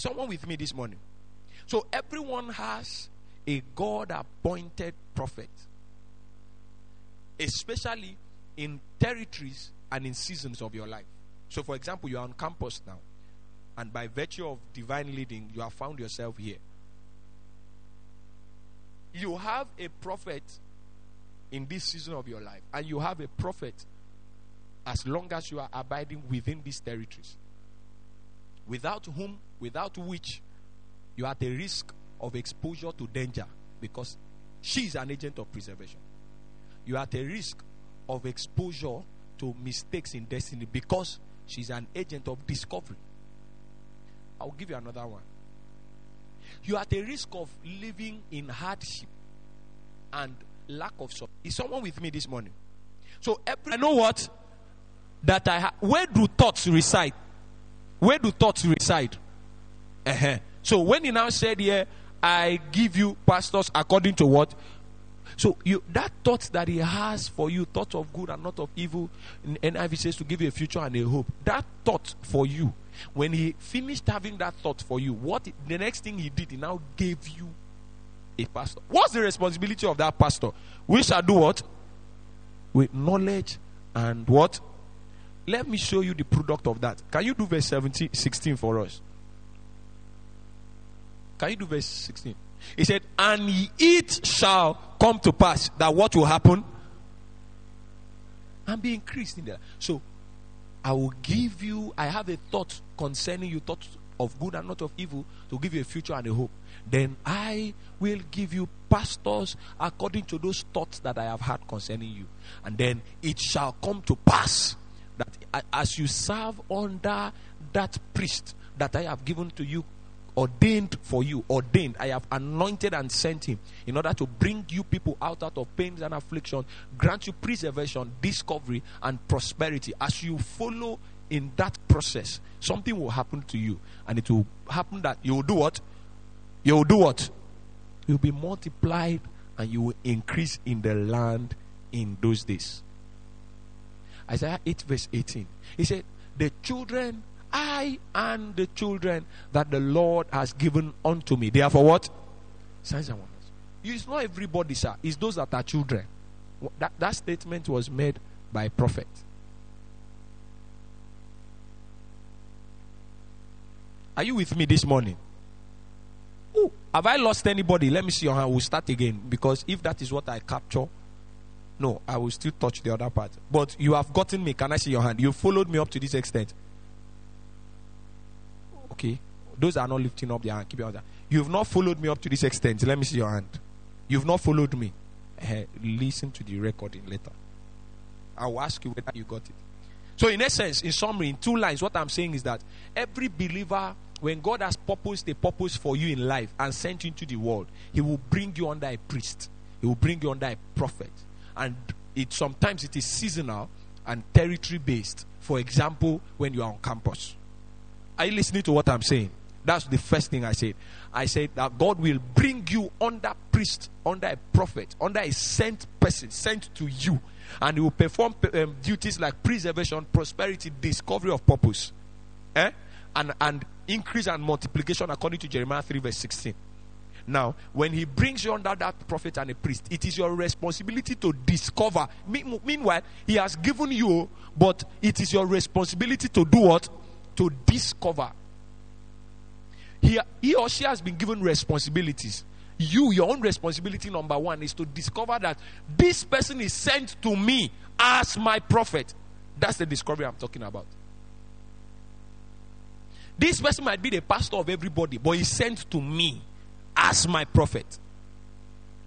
Is someone with me this morning? So everyone has a God appointed prophet, especially in territories and in seasons of your life. So, for example, you are on campus now, and by virtue of divine leading, you have found yourself here. You have a prophet in this season of your life, and you have a prophet as long as you are abiding within these territories, without whom, without which, you are at a risk of exposure to danger because she is an agent of preservation. You are at a risk of exposure to mistakes in destiny because she's an agent of discovery. I'll give you another one. You are at a risk of living in hardship and lack of support. Is someone with me this morning? So every I know what that I have. Where do thoughts reside? Where do thoughts reside? Uh-huh. So when he now said here, I give you pastors according to what? So you that thought that he has for you, thought of good and not of evil, in NIV says to give you a future and a hope. That thought for you, when he finished having that thought for you, what the next thing he did, he now gave you a pastor. What's the responsibility of that pastor? We shall do what? With knowledge and what? Let me show you the product of that. Can you do verse 17, 16 for us? Can you do verse 16? He said, And it shall come to pass that what will happen? And be increased in there. So I will give you, I have a thought concerning you, thoughts of good and not of evil, to give you a future and a hope. Then I will give you pastors according to those thoughts that I have had concerning you. And then it shall come to pass that as you serve under that priest that I have given to you ordained for you, ordained. I have anointed and sent him in order to bring you people out, out of pains and affliction, grant you preservation, discovery, and prosperity. As you follow in that process, something will happen to you, and it will happen that you will do what? You will do what? You'll be multiplied and you will increase in the land in those days. Isaiah 8, verse 18. He said, The children I and the children that the Lord has given unto me. They are for what? Signs and wonders. It's not everybody, sir. It's those that are children. That, that statement was made by a prophet. Are you with me this morning? Ooh, have I lost anybody? Let me see your hand. We'll start again. Because if that is what I capture, no, I will still touch the other part. But you have gotten me. Can I see your hand? You followed me up to this extent. Okay. Those are not lifting up their hand. Keep your hand. You've not followed me up to this extent. Let me see your hand. You've not followed me. Uh, listen to the recording later. I will ask you whether you got it. So, in essence, in summary, in two lines, what I'm saying is that every believer, when God has purposed a purpose for you in life and sent you into the world, He will bring you under a priest. He will bring you under a prophet. And it sometimes it is seasonal and territory based. For example, when you are on campus. Are you listening to what I'm saying? That's the first thing I said. I said that God will bring you under priest, under a prophet, under a sent person, sent to you. And he will perform um, duties like preservation, prosperity, discovery of purpose. Eh? And, and increase and multiplication according to Jeremiah 3, verse 16. Now, when he brings you under that prophet and a priest, it is your responsibility to discover. Meanwhile, he has given you, but it is your responsibility to do what? To discover. He, he or she has been given responsibilities. You, your own responsibility number one is to discover that this person is sent to me as my prophet. That's the discovery I'm talking about. This person might be the pastor of everybody, but he's sent to me as my prophet,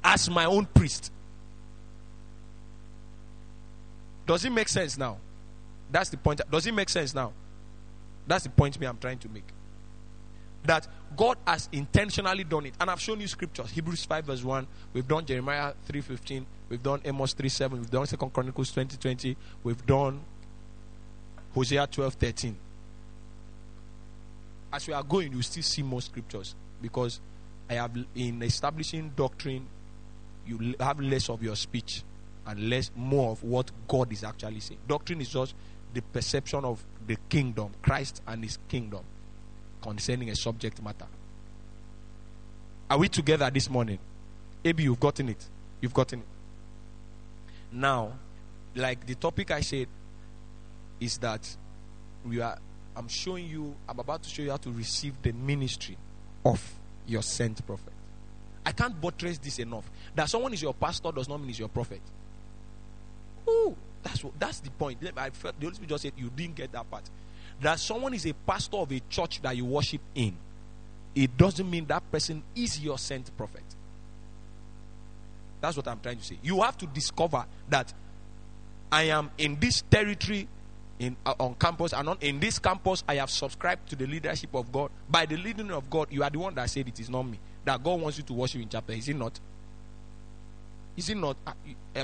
as my own priest. Does it make sense now? That's the point. Does it make sense now? That's the point me I'm trying to make. That God has intentionally done it. And I've shown you scriptures. Hebrews 5 verse 1. We've done Jeremiah 3.15. We've done Amos 3.7. We've done 2 Chronicles 20.20. We've done Hosea 12.13. As we are going, you still see more scriptures. Because I have in establishing doctrine, you have less of your speech and less more of what God is actually saying. Doctrine is just the perception of the kingdom, Christ and his kingdom. concerning a subject matter. Are we together this morning? Maybe you've gotten it. You've gotten it. Now, like the topic I said is that we are I'm showing you, I'm about to show you how to receive the ministry of your sent prophet. I can't buttress this enough. That someone is your pastor does not mean he's your prophet. Ooh, that's what, that's the point. I felt the Holy Spirit just said you didn't get that part. That someone is a pastor of a church that you worship in, it doesn't mean that person is your sent prophet. That's what I'm trying to say. You have to discover that I am in this territory in uh, on campus and on, in this campus I have subscribed to the leadership of God. By the leading of God, you are the one that said it is not me. That God wants you to worship in chapel. Is it not? Is it not? Uh,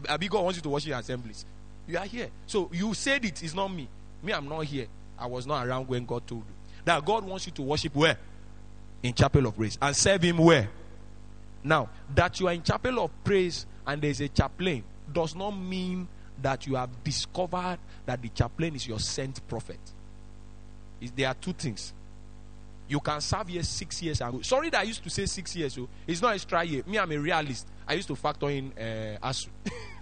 Abi God wants you to worship in assemblies. You are here. So you said it is not me. Me, I'm not here. I was not around when God told you. That God wants you to worship where? In chapel of praise. And serve him where? Now, that you are in chapel of praise and there's a chaplain does not mean that you have discovered that the chaplain is your sent prophet. there are two things. You can serve here six years ago. Sorry that I used to say six years. So it's not extra year. Me, I'm a realist. I used to factor in uh, ASUU.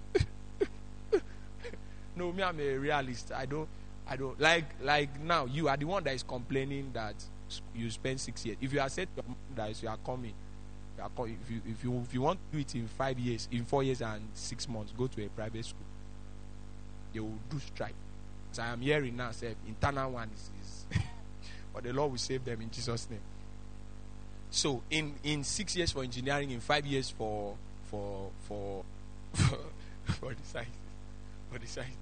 no, me, I'm a realist. I don't. I don't like like now. You are the one that is complaining that you spend six years. If you are said that you are coming, you are. If you if you if you want to do it in five years, in four years and six months, go to a private school they will do strike. So I am hearing now, say internal one is, is but the Lord will save them in Jesus' name. So in in six years for engineering, in five years for for for for, for the science, for the science,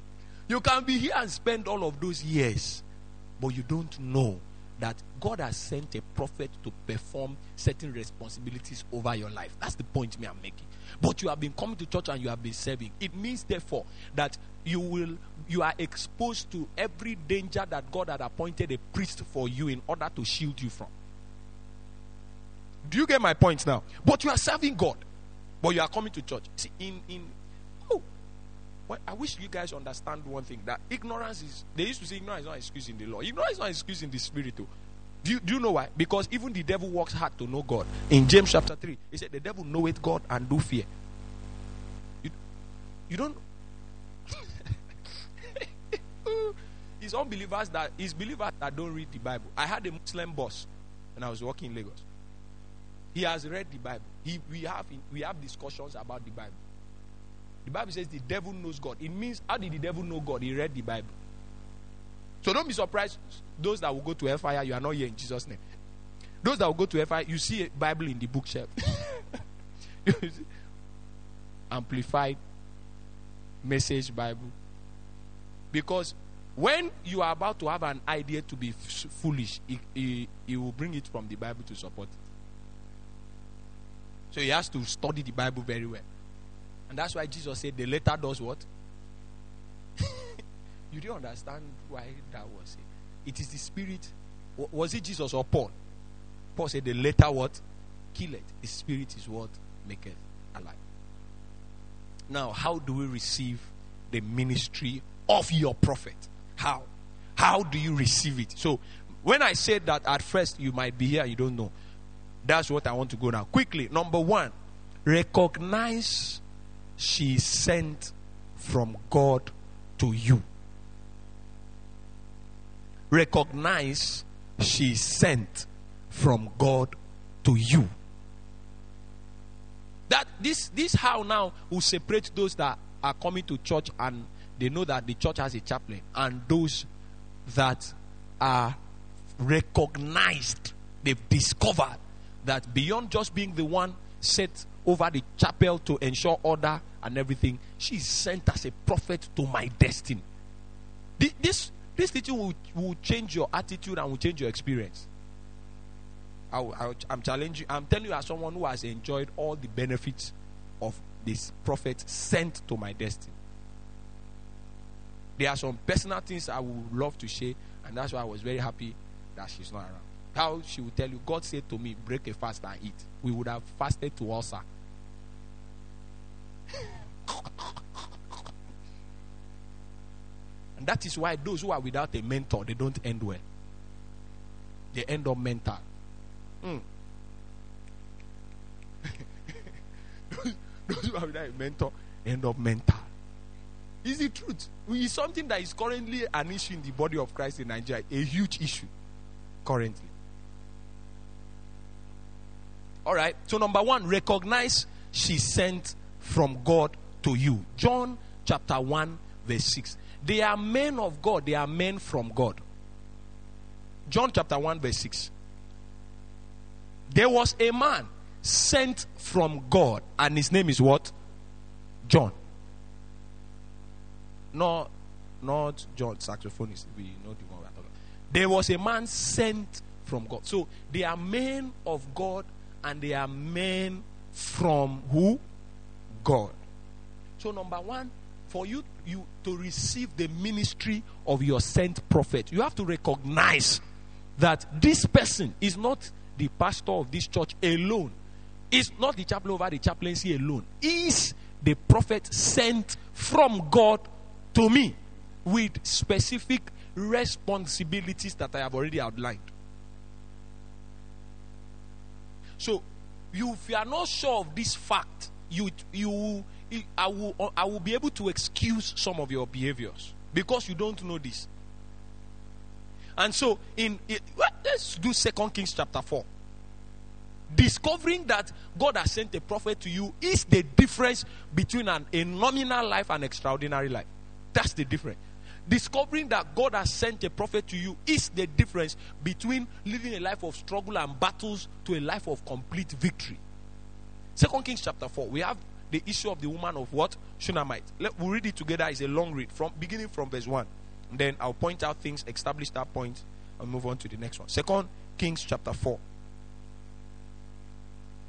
you can be here and spend all of those years, but you don't know that God has sent a prophet to perform certain responsibilities over your life. That's the point me I'm making. But you have been coming to church and you have been serving. It means therefore that you will you are exposed to every danger that God had appointed a priest for you in order to shield you from. Do you get my point now? But you are serving God, but you are coming to church. See, in in well, I wish you guys understand one thing that ignorance is. They used to say ignorance is not excuse in the law. Ignorance is not excuse in the spirit. Too. Do you, do you know why? Because even the devil works hard to know God. In James chapter 3, he said, The devil knoweth God and do fear. You, you don't it's unbelievers that it's believers that don't read the Bible. I had a Muslim boss when I was working in Lagos. He has read the Bible. He, we have we have discussions about the Bible. The Bible says the devil knows God. It means how did the devil know God? He read the Bible. So don't be surprised. Those that will go to hellfire, you are not here in Jesus' name. Those that will go to hellfire, you see a Bible in the bookshelf. Amplified message Bible. Because when you are about to have an idea to be f- foolish, he, he, he will bring it from the Bible to support it. So he has to study the Bible very well. And that's why Jesus said the letter does what? you don't understand why that was it. It is the spirit. Was it Jesus or Paul? Paul said the letter what? Kill it. The spirit is what maketh alive. Now, how do we receive the ministry of your prophet? How? How do you receive it? So, when I said that at first you might be here, you don't know. That's what I want to go now. Quickly, number one, recognize she sent from God to you. Recognize she sent from God to you. That this this how now will separate those that are coming to church and they know that the church has a chaplain, and those that are recognized, they've discovered that beyond just being the one set over the chapel to ensure order and everything, she is sent as a prophet to my destiny. This this teaching will, will change your attitude and will change your experience. I, am challenging. I'm telling you, as someone who has enjoyed all the benefits of this prophet sent to my destiny. There are some personal things I would love to share, and that's why I was very happy that she's not around. How she will tell you, God said to me, break a fast and eat. We would have fasted to ulcer. And that is why those who are without a mentor, they don't end well. they end up mental. Mm. those who are without a mentor end up mental. Is the truth. It's something that is currently an issue in the body of Christ in Nigeria, a huge issue currently. All right. So, number one, recognize she sent from God to you. John chapter 1, verse 6. They are men of God, they are men from God. John chapter 1, verse 6. There was a man sent from God, and his name is what? John. No, not John, saxophonist. We know the one we're talking about. There was a man sent from God. So they are men of God and they are men from who? God. So number one, for you, you to receive the ministry of your sent prophet, you have to recognize that this person is not the pastor of this church alone. Is not the chaplain over the chaplaincy alone. Is the prophet sent from God to me with specific responsibilities that I have already outlined. So, if you are not sure of this fact, you, you, I will, I will be able to excuse some of your behaviors because you don't know this. And so, in, let's do Second Kings chapter four. Discovering that God has sent a prophet to you is the difference between an, a nominal life and extraordinary life. That's the difference. Discovering that God has sent a prophet to you is the difference between living a life of struggle and battles to a life of complete victory. Second Kings chapter 4, we have the issue of the woman of what? Shunammite. Let, we'll read it together. It's a long read from beginning from verse 1. And then I'll point out things, establish that point, and move on to the next one. Second Kings chapter 4.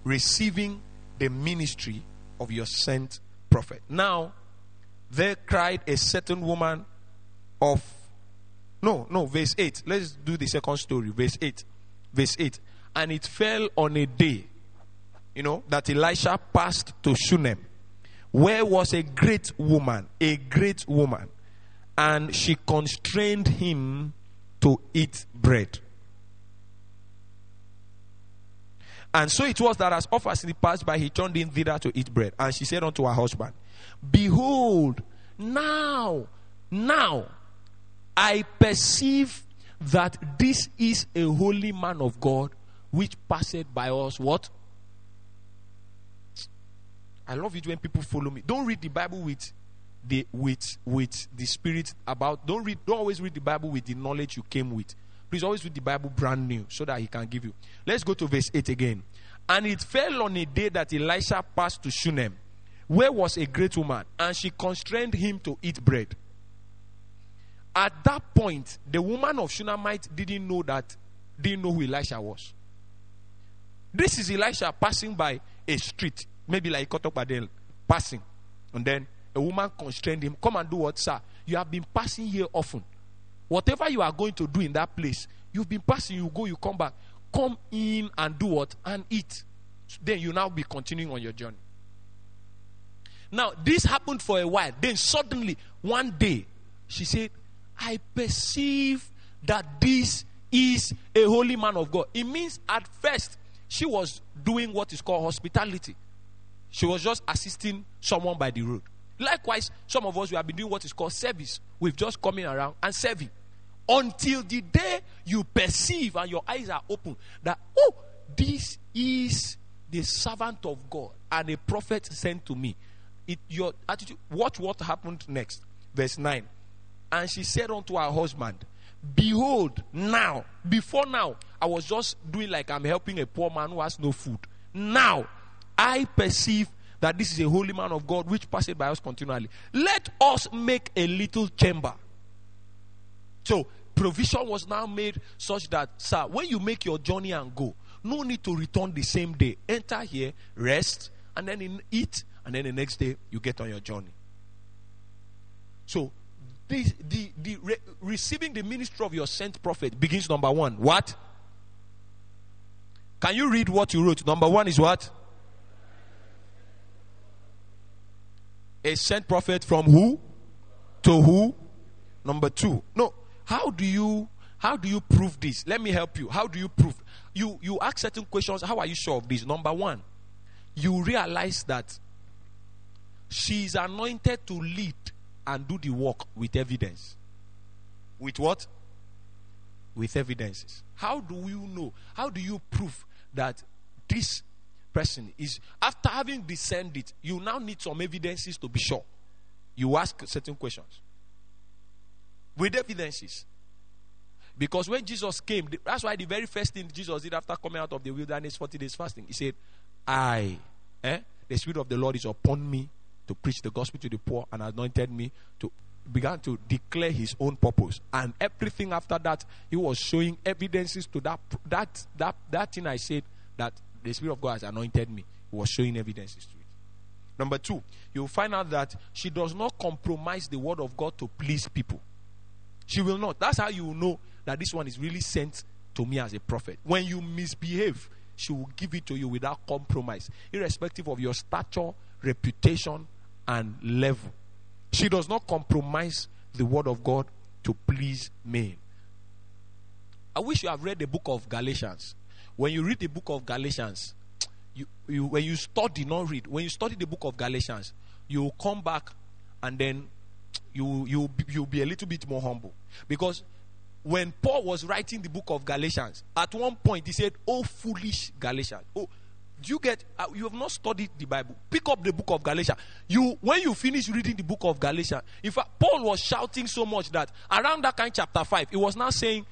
Receiving the ministry of your sent prophet. Now, there cried a certain woman of no, no, verse 8. Let's do the second story. Verse 8. Verse 8. And it fell on a day, you know, that Elisha passed to Shunem, where was a great woman, a great woman, and she constrained him to eat bread. And so it was that as often as he passed by, he turned in thither to eat bread. And she said unto her husband, Behold, now, now, I perceive that this is a holy man of God which passed by us. What? I love it when people follow me. Don't read the Bible with the with with the spirit about don't read don't always read the Bible with the knowledge you came with. Please always read the Bible brand new so that he can give you. Let's go to verse 8 again. And it fell on a day that Elisha passed to Shunem, where was a great woman, and she constrained him to eat bread. At that point, the woman of Shunammite didn't know that, didn't know who Elisha was. This is Elisha passing by a street, maybe like Kotopadel, passing. And then a woman constrained him, Come and do what, sir? You have been passing here often. Whatever you are going to do in that place, you've been passing, you go, you come back. Come in and do what? And eat. Then you now be continuing on your journey. Now, this happened for a while. Then suddenly, one day, she said, I perceive that this is a holy man of God. It means at first she was doing what is called hospitality. She was just assisting someone by the road. Likewise, some of us we have been doing what is called service. We've just coming around and serving. Until the day you perceive and your eyes are open that, oh, this is the servant of God and a prophet sent to me. It, your attitude, watch what happened next. Verse 9. And she said unto her husband, Behold, now, before now, I was just doing like I'm helping a poor man who has no food. Now, I perceive that this is a holy man of God which passes by us continually. Let us make a little chamber. So, provision was now made such that, sir, when you make your journey and go, no need to return the same day. Enter here, rest, and then eat, and then the next day you get on your journey. So, the, the, the re- receiving the ministry of your sent prophet begins number one. What? Can you read what you wrote? Number one is what? A sent prophet from who? To who? Number two. No. How do you How do you prove this? Let me help you. How do you prove? You you ask certain questions. How are you sure of this? Number one, you realize that she is anointed to lead and do the work with evidence. With what? With evidences. How do you know? How do you prove that this person is after having discerned it, you now need some evidences to be sure. You ask certain questions. With evidences. Because when Jesus came, that's why the very first thing Jesus did after coming out of the wilderness, 40 days fasting, he said, I, eh, the Spirit of the Lord is upon me to preach the gospel to the poor and anointed me to began to declare his own purpose and everything after that he was showing evidences to that that that that thing i said that the spirit of god has anointed me he was showing evidences to it number two you'll find out that she does not compromise the word of god to please people she will not that's how you will know that this one is really sent to me as a prophet when you misbehave she will give it to you without compromise irrespective of your stature reputation and level. She does not compromise the word of God to please men. I wish you have read the book of Galatians. When you read the book of Galatians, you, you when you study, not read, when you study the book of Galatians, you will come back and then you you you'll be a little bit more humble. Because when Paul was writing the book of Galatians, at one point he said, Oh foolish Galatians. Oh do you get? Uh, you have not studied the Bible. Pick up the book of Galatians. You, when you finish reading the book of Galatians, in fact, Paul was shouting so much that around that kind chapter five, he was now saying,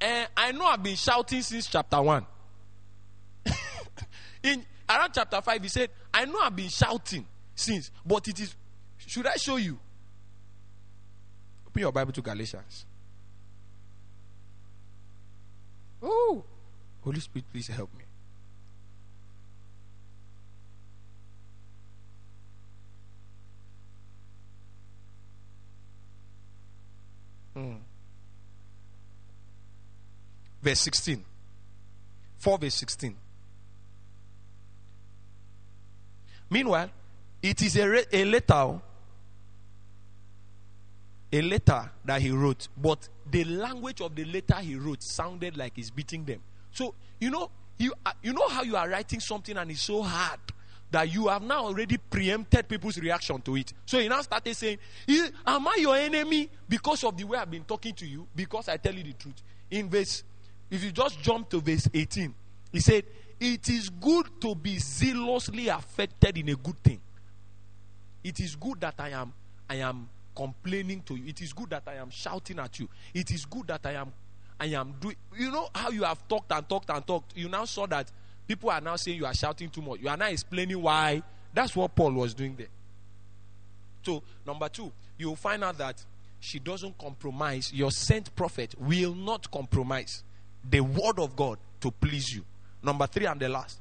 eh, "I know I've been shouting since chapter one." In around chapter five, he said, "I know I've been shouting since, but it is." Should I show you? Open your Bible to Galatians. Oh, Holy Spirit, please help me. Mm. Verse 16. 4 verse 16. Meanwhile, it is a, a letter, a letter that he wrote, but the language of the letter he wrote sounded like he's beating them. So you know, you uh, you know how you are writing something and it's so hard that you have now already preempted people's reaction to it. So he now started saying, Am I your enemy because of the way I've been talking to you? Because I tell you the truth. In verse, if you just jump to verse 18, he said, It is good to be zealously affected in a good thing. It is good that I am I am complaining to you. It is good that I am shouting at you. It is good that I am I am doing you know how you have talked and talked and talked. You now saw that People are now saying you are shouting too much. You are now explaining why. That's what Paul was doing there. So, number two, you will find out that she doesn't compromise. Your sent prophet will not compromise the word of God to please you. Number three, and the last.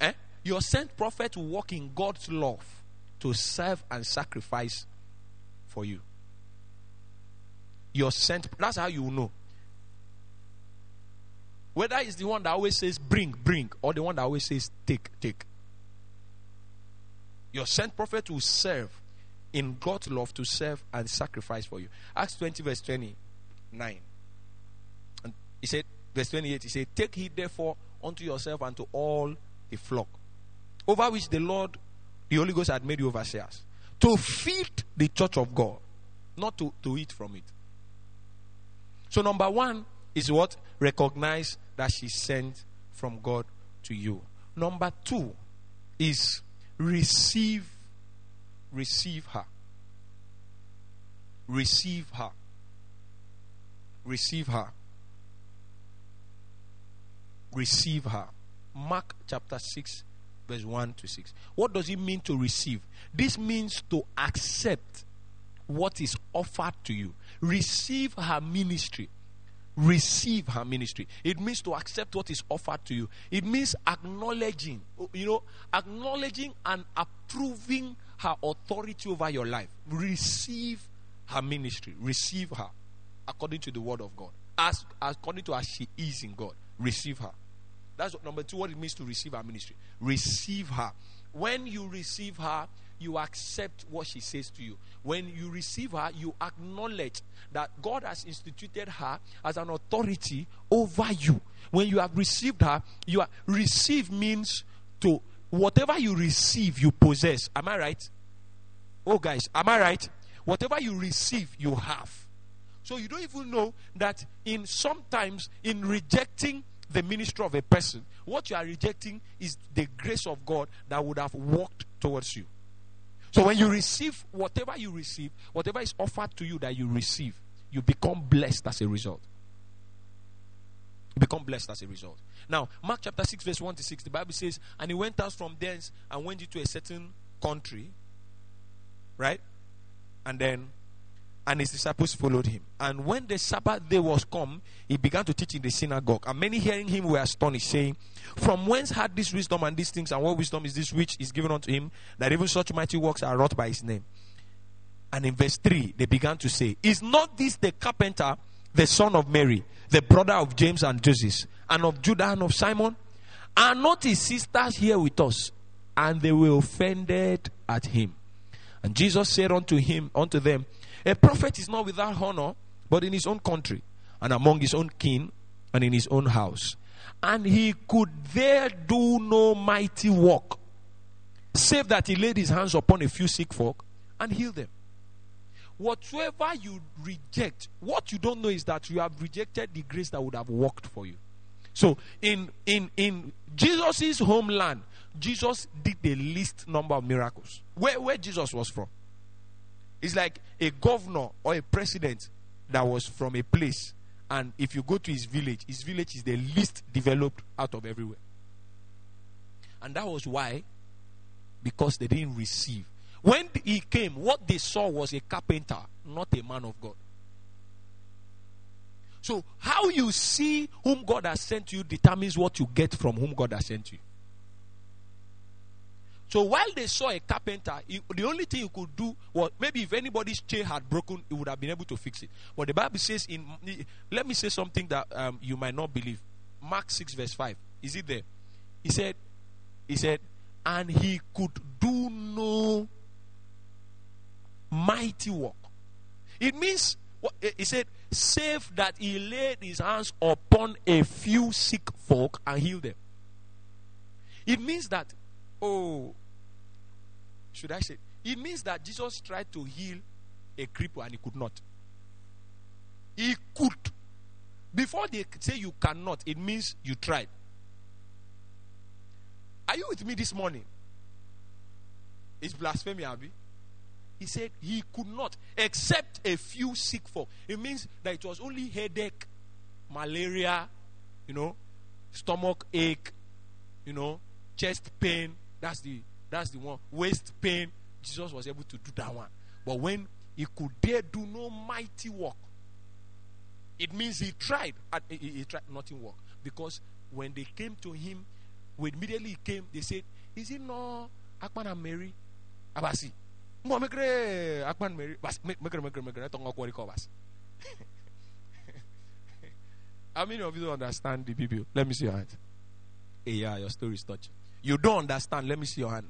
Eh? Your sent prophet will walk in God's love to serve and sacrifice for you. Your sent, that's how you know. Whether it's the one that always says bring, bring, or the one that always says take, take. Your sent prophet will serve in God's love to serve and sacrifice for you. Acts 20, verse 29. And he said, verse 28, he said, Take heed therefore unto yourself and to all the flock, over which the Lord, the Holy Ghost, had made you overseers, to feed the church of God, not to, to eat from it. So, number one is what? Recognize that she sent from God to you. Number two is receive, receive her. Receive her. Receive her. Receive her. Mark chapter 6, verse 1 to 6. What does it mean to receive? This means to accept what is offered to you. Receive her ministry receive her ministry. It means to accept what is offered to you. It means acknowledging, you know, acknowledging and approving her authority over your life. Receive her ministry. Receive her according to the word of God. As according to as she is in God. Receive her. That's what number two, what it means to receive her ministry. Receive her. When you receive her, you accept what she says to you. When you receive her, you acknowledge that God has instituted her as an authority over you. When you have received her, you are receive means to whatever you receive, you possess. Am I right? Oh, guys, am I right? Whatever you receive, you have. So you don't even know that in sometimes in rejecting the ministry of a person, what you are rejecting is the grace of God that would have walked towards you. So when you receive whatever you receive, whatever is offered to you that you receive, you become blessed as a result. You become blessed as a result. Now, Mark chapter 6, verse 1 to 6, the Bible says, And he went out from thence and went into a certain country, right? And then and his disciples followed him. And when the Sabbath day was come, he began to teach in the synagogue. And many hearing him were astonished, saying, From whence had this wisdom and these things, and what wisdom is this which is given unto him, that even such mighty works are wrought by his name? And in verse 3, they began to say, Is not this the carpenter, the son of Mary, the brother of James and Joseph, and of Judah and of Simon? Are not his sisters here with us? And they were offended at him. And Jesus said unto him, unto them, a prophet is not without honor, but in his own country, and among his own kin, and in his own house. And he could there do no mighty work, save that he laid his hands upon a few sick folk and healed them. Whatsoever you reject, what you don't know is that you have rejected the grace that would have worked for you. So in in in Jesus' homeland, Jesus did the least number of miracles. Where where Jesus was from? It's like a governor or a president that was from a place, and if you go to his village, his village is the least developed out of everywhere. And that was why, because they didn't receive. When he came, what they saw was a carpenter, not a man of God. So, how you see whom God has sent you determines what you get from whom God has sent you. So while they saw a carpenter, he, the only thing he could do was maybe if anybody's chair had broken, he would have been able to fix it. But the Bible says in let me say something that um, you might not believe. Mark 6 verse 5. Is it there? He said, he said, and he could do no mighty work. It means he said, save that he laid his hands upon a few sick folk and healed them. It means that Oh, should I say? It means that Jesus tried to heal a cripple and he could not. He could. Before they say you cannot, it means you tried. Are you with me this morning? It's blasphemy, Abby. He said he could not, except a few sick folk. It means that it was only headache, malaria, you know, stomach ache, you know, chest pain, that's the that's the one. Waist pain. Jesus was able to do that one. But when he could dare do no mighty work, it means he tried. He, he tried nothing work. Because when they came to him, when immediately he came, they said, Is it no Akman and Mary? Abasi. Mekre Akman Mary. Mekre mekre mekre tongo kwori ko bas. How many of you don't understand the Bible? Let me see your hand. Hey, yeah, your story is touching. You don't understand. Let me see your hand.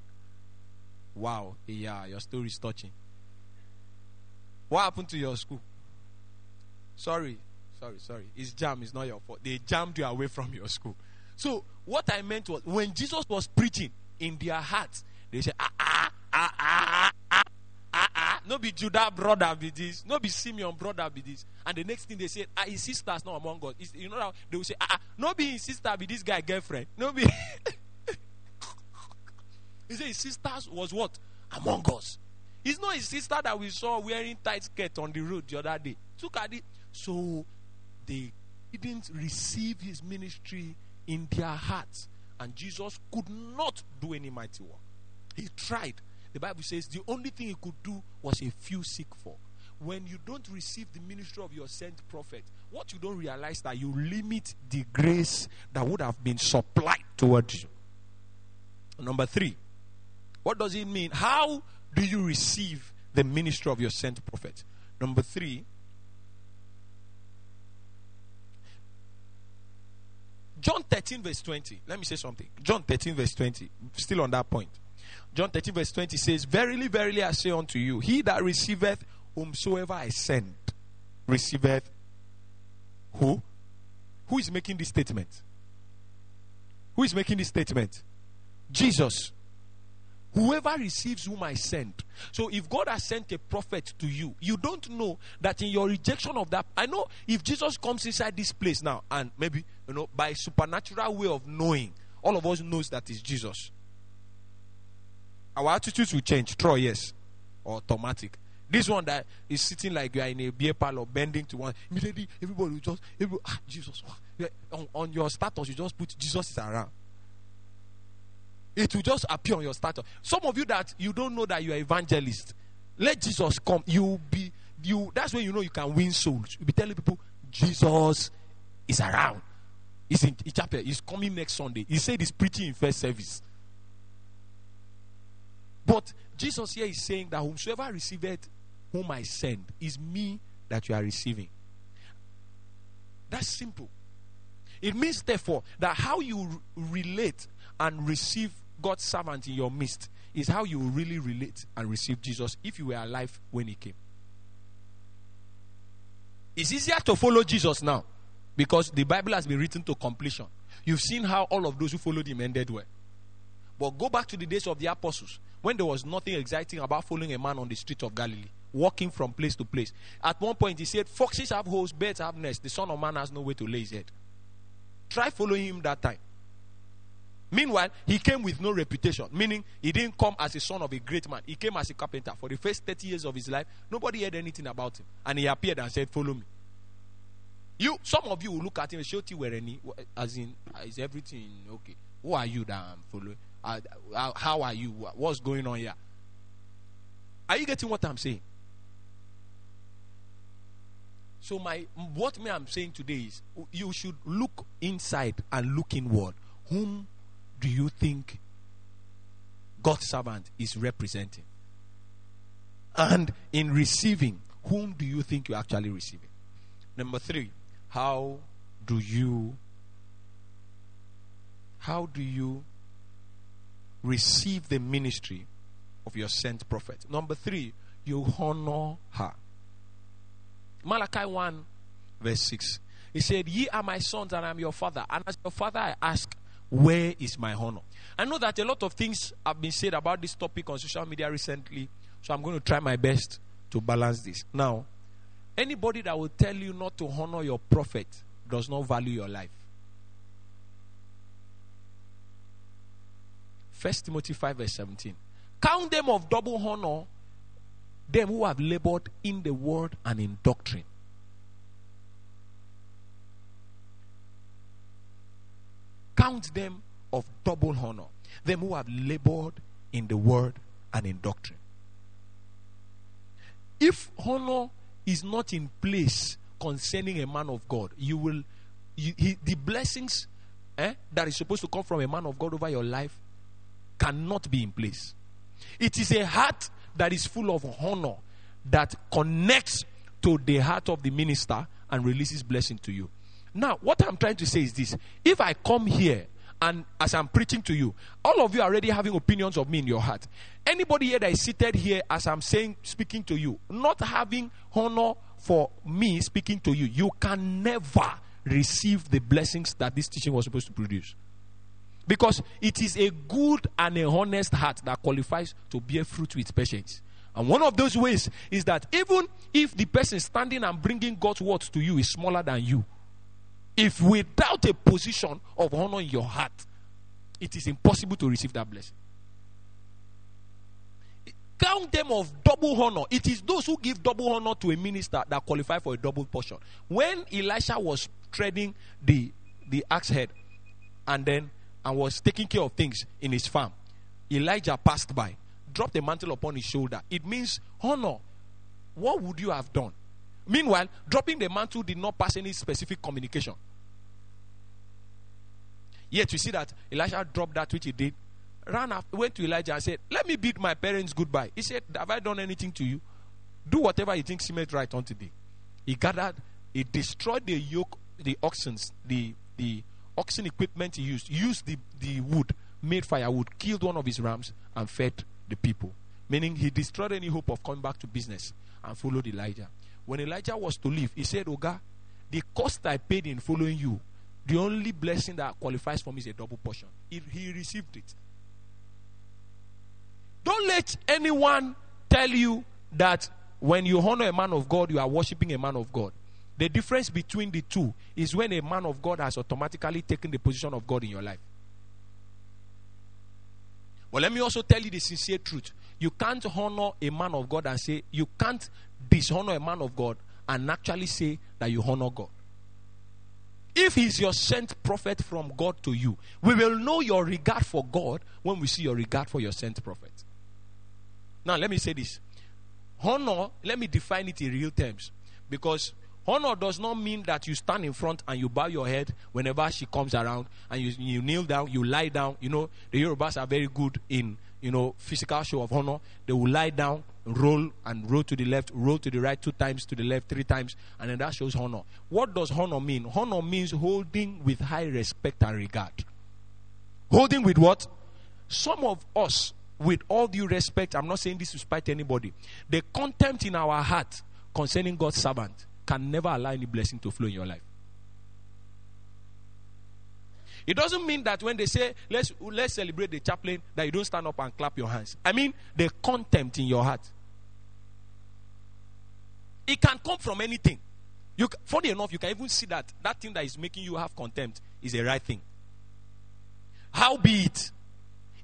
Wow. Yeah, your story is touching. What happened to your school? Sorry. Sorry, sorry. It's jam. It's not your fault. They jammed you away from your school. So, what I meant was when Jesus was preaching in their hearts, they said, ah, ah, ah, ah, ah, ah, ah. No be Judah brother be this. No be Simeon brother be this. And the next thing they said, ah, his sister's not among us. You know how they will say, ah, ah, no be his sister be this guy girlfriend. No be. He said his sisters was what? Among us. It's not his sister that we saw wearing tight skirt on the road the other day. At it. So they didn't receive his ministry in their hearts. And Jesus could not do any mighty work. He tried. The Bible says the only thing he could do was a few sick folk. When you don't receive the ministry of your sent prophet, what you don't realize that you limit the grace that would have been supplied towards you. Number three, what does it mean? How do you receive the ministry of your sent prophet? Number three, John 13, verse 20. Let me say something. John 13, verse 20. Still on that point. John 13, verse 20 says, Verily, verily, I say unto you, he that receiveth whomsoever I send, receiveth who? Who is making this statement? Who is making this statement? Jesus. Whoever receives whom I send. So if God has sent a prophet to you, you don't know that in your rejection of that. I know if Jesus comes inside this place now, and maybe you know by supernatural way of knowing, all of us knows that is Jesus. Our attitudes will change. Troy, yes, automatic. This one that is sitting like you are in a beer parlor, bending to one. Immediately, everybody will just, everybody, ah, Jesus. On, on your status, you just put Jesus is around. It will just appear on your status. Some of you that you don't know that you are evangelist, let Jesus come. You be you. That's when you know you can win souls. You be telling people Jesus is around. He's in chapel. He's coming next Sunday. He said he's preaching in first service. But Jesus here is saying that whomsoever receiveth whom I send is me that you are receiving. That's simple. It means, therefore, that how you relate and receive God's servant in your midst is how you really relate and receive Jesus if you were alive when he came. It's easier to follow Jesus now because the Bible has been written to completion. You've seen how all of those who followed him ended well. But go back to the days of the apostles when there was nothing exciting about following a man on the street of Galilee, walking from place to place. At one point, he said, Foxes have holes, birds have nests. The Son of Man has no way to lay his head. Try following him that time. Meanwhile, he came with no reputation, meaning he didn't come as a son of a great man. He came as a carpenter. For the first 30 years of his life, nobody heard anything about him. And he appeared and said, Follow me. You, some of you will look at him and say, any, as in, is everything okay? Who are you that I'm following? Uh, how are you? What's going on here? Are you getting what I'm saying? So my what me I'm saying today is you should look inside and look inward. Whom do you think God's servant is representing? And in receiving, whom do you think you're actually receiving? Number three, how do you how do you receive the ministry of your sent prophet? Number three, you honor her. Malachi 1, verse 6. He said, Ye are my sons, and I am your father. And as your father, I ask, where is my honor? I know that a lot of things have been said about this topic on social media recently, so I'm going to try my best to balance this. Now, anybody that will tell you not to honor your prophet does not value your life. First Timothy 5, verse 17. Count them of double honor, them who have labored in the word and in doctrine. Count them of double honor, them who have labored in the word and in doctrine. If honor is not in place concerning a man of God, you will, you, he, the blessings eh, that is supposed to come from a man of God over your life cannot be in place. It is a heart that is full of honor that connects to the heart of the minister and releases blessing to you. Now, what I'm trying to say is this if I come here and as I'm preaching to you, all of you are already having opinions of me in your heart. Anybody here that is seated here as I'm saying, speaking to you, not having honor for me speaking to you, you can never receive the blessings that this teaching was supposed to produce. Because it is a good and a honest heart that qualifies to bear fruit with patience. And one of those ways is that even if the person standing and bringing God's words to you is smaller than you, if without a position of honor in your heart, it is impossible to receive that blessing. Count them of double honor. It is those who give double honor to a minister that qualify for a double portion. When Elisha was treading the, the axe head and then and was taking care of things in his farm, Elijah passed by, dropped a mantle upon his shoulder. It means honor. What would you have done? Meanwhile, dropping the mantle did not pass any specific communication. Yet you see that Elisha dropped that which he did, ran after, went to Elijah and said, Let me bid my parents goodbye. He said, Have I done anything to you? Do whatever you think seems right on today. He gathered, he destroyed the yoke, the oxen, the, the oxen equipment he used, used the, the wood made firewood, killed one of his rams, and fed the people. Meaning he destroyed any hope of coming back to business and followed Elijah. When Elijah was to leave, he said, Oga, the cost I paid in following you, the only blessing that qualifies for me is a double portion. He, he received it. Don't let anyone tell you that when you honor a man of God, you are worshiping a man of God. The difference between the two is when a man of God has automatically taken the position of God in your life. But let me also tell you the sincere truth. You can't honor a man of God and say, you can't dishonor a man of God and actually say that you honor God. If he's your sent prophet from God to you, we will know your regard for God when we see your regard for your sent prophet. Now, let me say this honor, let me define it in real terms. Because honor does not mean that you stand in front and you bow your head whenever she comes around and you, you kneel down, you lie down. You know, the Yorubas are very good in, you know, physical show of honor. They will lie down, roll and roll to the left, roll to the right two times, to the left three times, and then that shows honor. What does honor mean? Honor means holding with high respect and regard. Holding with what? Some of us, with all due respect, I'm not saying this to spite anybody, the contempt in our heart concerning God's servant can never allow any blessing to flow in your life. It doesn't mean that when they say let's let's celebrate the chaplain that you don't stand up and clap your hands. I mean the contempt in your heart. It can come from anything. You, funny enough, you can even see that that thing that is making you have contempt is a right thing. How be it?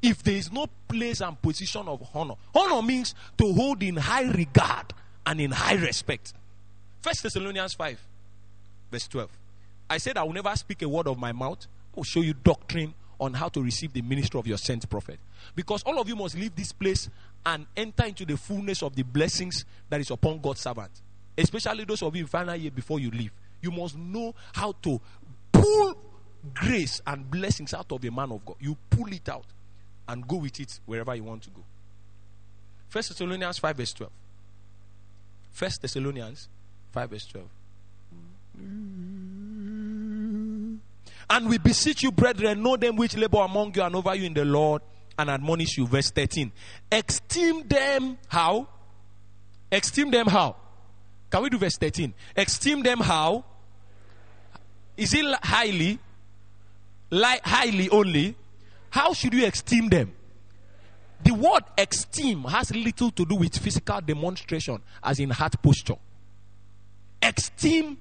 If there is no place and position of honor, honor means to hold in high regard and in high respect. First Thessalonians 5, verse 12. I said, I will never speak a word of my mouth. I will show you doctrine on how to receive the ministry of your sent prophet. Because all of you must leave this place and enter into the fullness of the blessings that is upon God's servant. Especially those of you in final year before you leave. You must know how to pull grace and blessings out of a man of God. You pull it out and go with it wherever you want to go. First Thessalonians 5 verse 12. First Thessalonians 5 verse 12. And we beseech you, brethren, know them which labor among you and over you in the Lord and admonish you. Verse 13. Esteem them how? Esteem them how? Can we do verse 13? Esteem them how? Is it highly? Like highly only? How should you esteem them? The word esteem has little to do with physical demonstration, as in heart posture. Esteem,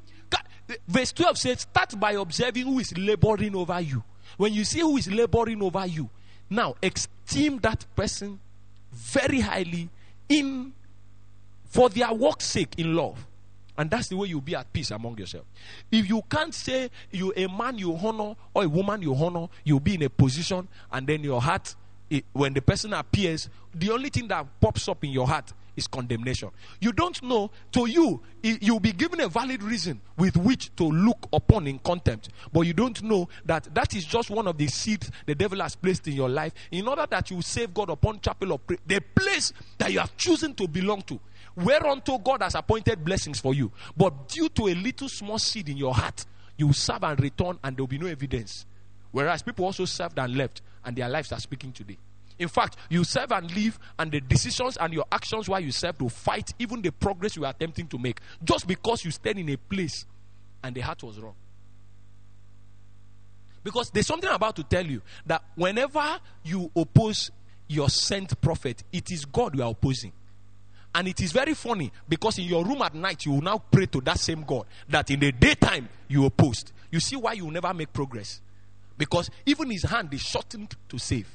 verse 12 says, start by observing who is laboring over you. When you see who is laboring over you, now esteem that person very highly in for their work's sake in love. And that's the way you'll be at peace among yourself. If you can't say you a man you honor or a woman you honor, you'll be in a position and then your heart, it, when the person appears, the only thing that pops up in your heart is condemnation. You don't know, to you, you'll be given a valid reason with which to look upon in contempt. But you don't know that that is just one of the seeds the devil has placed in your life in order that you save God upon chapel of prayer, the place that you have chosen to belong to whereunto God has appointed blessings for you. But due to a little small seed in your heart, you will serve and return, and there will be no evidence. Whereas people also served and left, and their lives are speaking today. In fact, you serve and leave, and the decisions and your actions while you serve to fight even the progress you are attempting to make, just because you stand in a place and the heart was wrong. Because there's something I'm about to tell you that whenever you oppose your sent prophet, it is God you are opposing. And it is very funny because in your room at night, you will now pray to that same God that in the daytime you opposed. You see why you will never make progress. Because even his hand is shortened to save.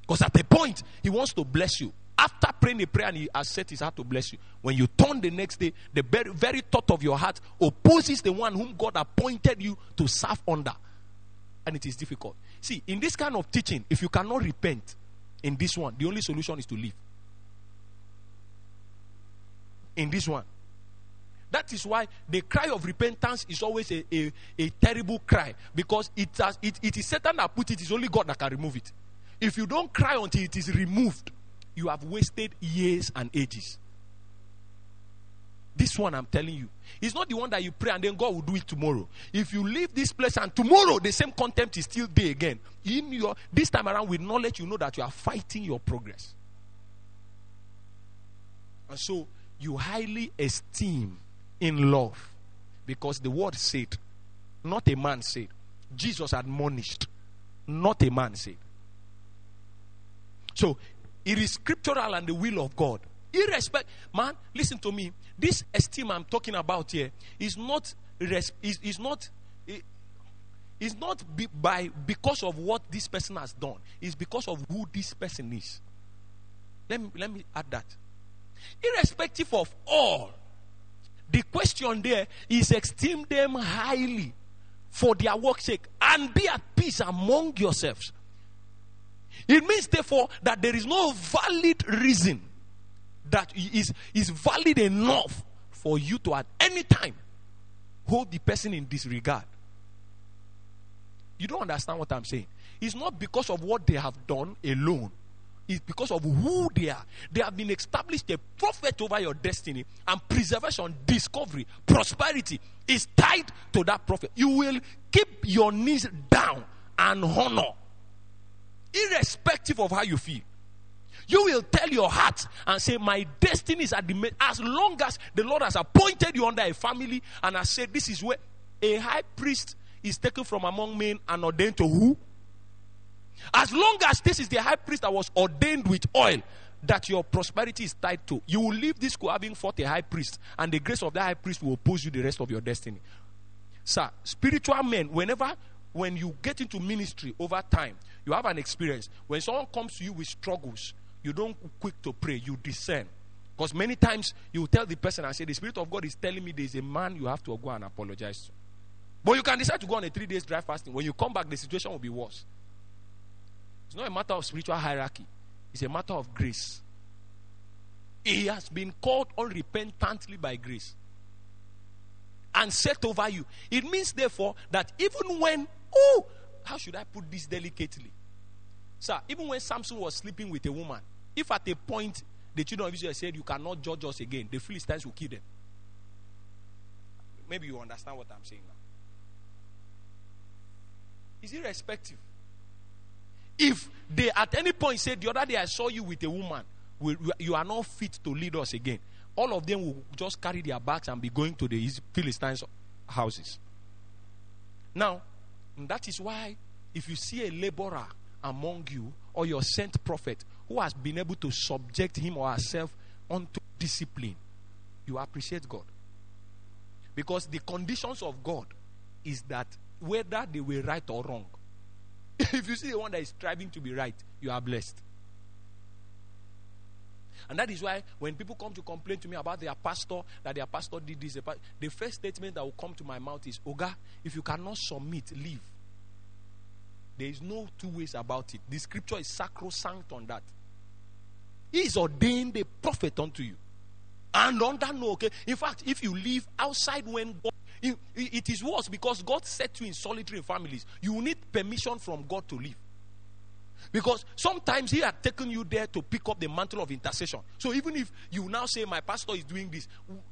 Because at a point, he wants to bless you. After praying a prayer and he has set his heart to bless you, when you turn the next day, the very, very thought of your heart opposes the one whom God appointed you to serve under. And it is difficult. See, in this kind of teaching, if you cannot repent in this one, the only solution is to leave in this one. That is why the cry of repentance is always a, a, a terrible cry because it, has, it, it is Satan that put it, it's only God that can remove it. If you don't cry until it is removed, you have wasted years and ages. This one I'm telling you. It's not the one that you pray and then God will do it tomorrow. If you leave this place and tomorrow the same contempt is still there again, in your this time around with knowledge, you know that you are fighting your progress. And so you highly esteem in love because the word said, not a man said. Jesus admonished, not a man said. So it is scriptural and the will of God. Irrespect, man, listen to me. This esteem I'm talking about here is not is, is not is not be, by because of what this person has done. It's because of who this person is. Let me let me add that. Irrespective of all, the question there is esteem them highly for their work's sake and be at peace among yourselves. It means, therefore, that there is no valid reason that is, is valid enough for you to at any time hold the person in disregard. You don't understand what I'm saying. It's not because of what they have done alone, it's because of who they are. They have been established a prophet over your destiny, and preservation, discovery, prosperity is tied to that prophet. You will keep your knees down and honor, irrespective of how you feel. You will tell your heart and say, My destiny is at the as long as the Lord has appointed you under a family and has said, This is where a high priest is taken from among men and ordained to who? As long as this is the high priest that was ordained with oil that your prosperity is tied to, you will leave this school having fought a high priest, and the grace of that high priest will oppose you the rest of your destiny. Sir, spiritual men, whenever when you get into ministry over time, you have an experience. When someone comes to you with struggles, you don't quick to pray, you discern. Because many times you tell the person and say, The Spirit of God is telling me there's a man you have to go and apologize to. But you can decide to go on a three days dry fasting. When you come back, the situation will be worse. It's not a matter of spiritual hierarchy, it's a matter of grace. He has been called unrepentantly by grace and set over you. It means, therefore, that even when, oh, how should I put this delicately? Sir, even when Samson was sleeping with a woman, if at a point the children of Israel said, You cannot judge us again, the Philistines will kill them. Maybe you understand what I'm saying now. Is irrespective. If they at any point said, The other day I saw you with a woman, you are not fit to lead us again, all of them will just carry their bags and be going to the Philistines' houses. Now, that is why if you see a laborer among you or your sent prophet who has been able to subject him or herself unto discipline, you appreciate God. Because the conditions of God is that whether they were right or wrong, if you see the one that is striving to be right, you are blessed. And that is why when people come to complain to me about their pastor, that their pastor did this, the first statement that will come to my mouth is, Oga, if you cannot submit, leave. There is no two ways about it. The scripture is sacrosanct on that. He is ordained a prophet unto you. And on that note, okay, in fact, if you live outside when God, it is worse because God set you in solitary families. You need permission from God to live. Because sometimes He had taken you there to pick up the mantle of intercession. So even if you now say, My pastor is doing this,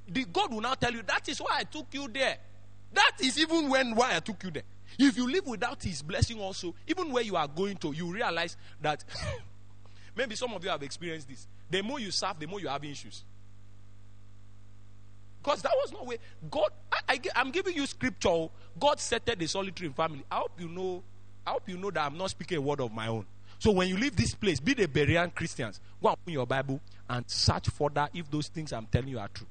the God will now tell you, That is why I took you there. That is even when why I took you there. If you live without His blessing, also, even where you are going to, you realize that maybe some of you have experienced this. The more you serve, the more you have issues. Because that was no way. God, I, am giving you scripture. Oh. God settled the solitary family. I hope you know. I hope you know that I'm not speaking a word of my own. So when you leave this place, be the Berean Christians. Go open your Bible and search for that if those things I'm telling you are true.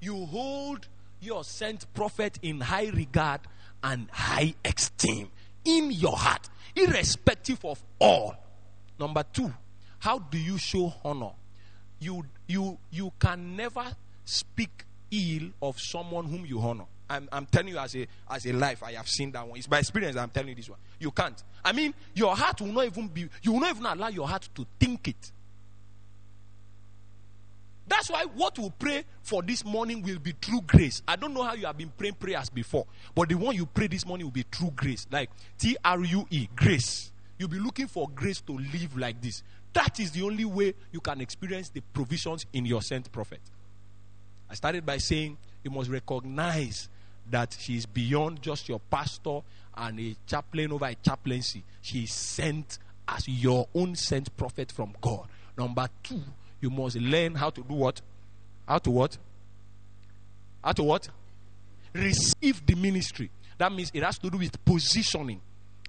You hold your sent prophet in high regard and high esteem in your heart, irrespective of all. Number two, how do you show honor? You you you can never speak ill of someone whom you honor. I'm, I'm telling you as a as a life, I have seen that one. It's by experience I'm telling you this one. You can't. I mean, your heart will not even be you will not even allow your heart to think it. That's why what we pray for this morning will be true grace. I don't know how you have been praying prayers before, but the one you pray this morning will be true grace. Like T R U E, grace. You'll be looking for grace to live like this. That is the only way you can experience the provisions in your sent prophet. I started by saying you must recognize that she is beyond just your pastor and a chaplain over a chaplaincy. She is sent as your own sent prophet from God. Number two, you must learn how to do what? How to what? How to what? Receive the ministry. That means it has to do with positioning.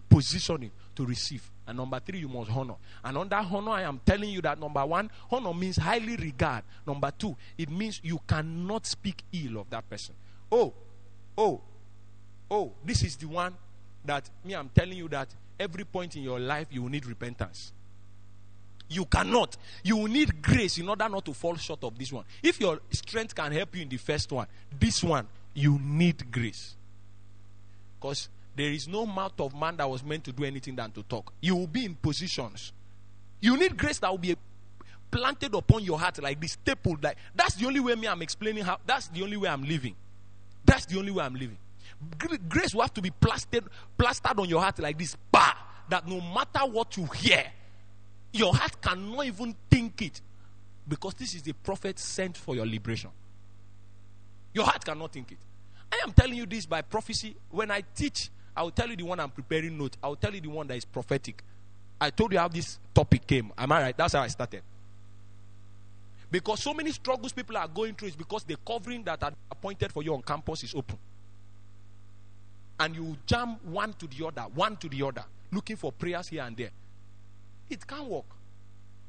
Positioning to receive. And number three, you must honor. And on that honor, I am telling you that number one, honor means highly regard. Number two, it means you cannot speak ill of that person. Oh, oh, oh, this is the one that me, I'm telling you that every point in your life you will need repentance. You cannot. You will need grace in order not to fall short of this one. If your strength can help you in the first one, this one, you need grace. Because there is no mouth of man that was meant to do anything than to talk. You will be in positions. You need grace that will be planted upon your heart like this, stapled. Like that's the only way me I'm explaining how. That's the only way I'm living. That's the only way I'm living. Grace will have to be plastered, plastered on your heart like this, bah, that no matter what you hear, your heart cannot even think it, because this is the prophet sent for your liberation. Your heart cannot think it. I am telling you this by prophecy. When I teach I will tell you the one I'm preparing note. I will tell you the one that is prophetic. I told you how this topic came. Am I right? That's how I started. Because so many struggles people are going through is because the covering that are appointed for you on campus is open. And you jam one to the other, one to the other, looking for prayers here and there. It can't work.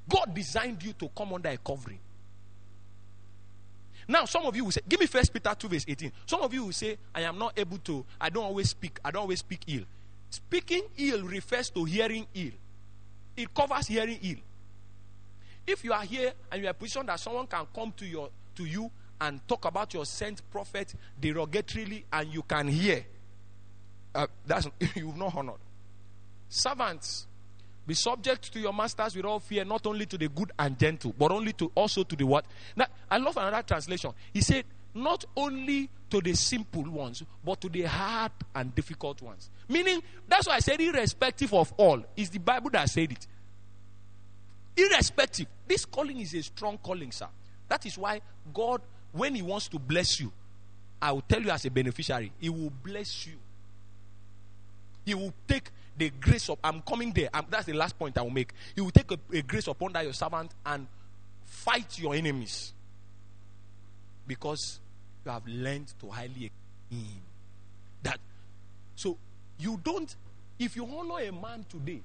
God designed you to come under a covering. Now, some of you will say, Give me First Peter 2, verse 18. Some of you will say, I am not able to, I don't always speak, I don't always speak ill. Speaking ill refers to hearing ill, it covers hearing ill. If you are here and you are positioned that someone can come to your to you and talk about your sent prophet derogatorily and you can hear, uh, that's you've not honored. Servants, be subject to your masters with all fear, not only to the good and gentle, but only to also to the what? Now, I love another translation. He said, not only to the simple ones, but to the hard and difficult ones. Meaning, that's why I said, irrespective of all, is the Bible that said it. Irrespective. This calling is a strong calling, sir. That is why God, when He wants to bless you, I will tell you as a beneficiary, He will bless you. He will take the grace of I'm coming there. I'm, that's the last point I will make. You will take a, a grace upon that your servant and fight your enemies because you have learned to highly him. That so you don't. If you honor a man today,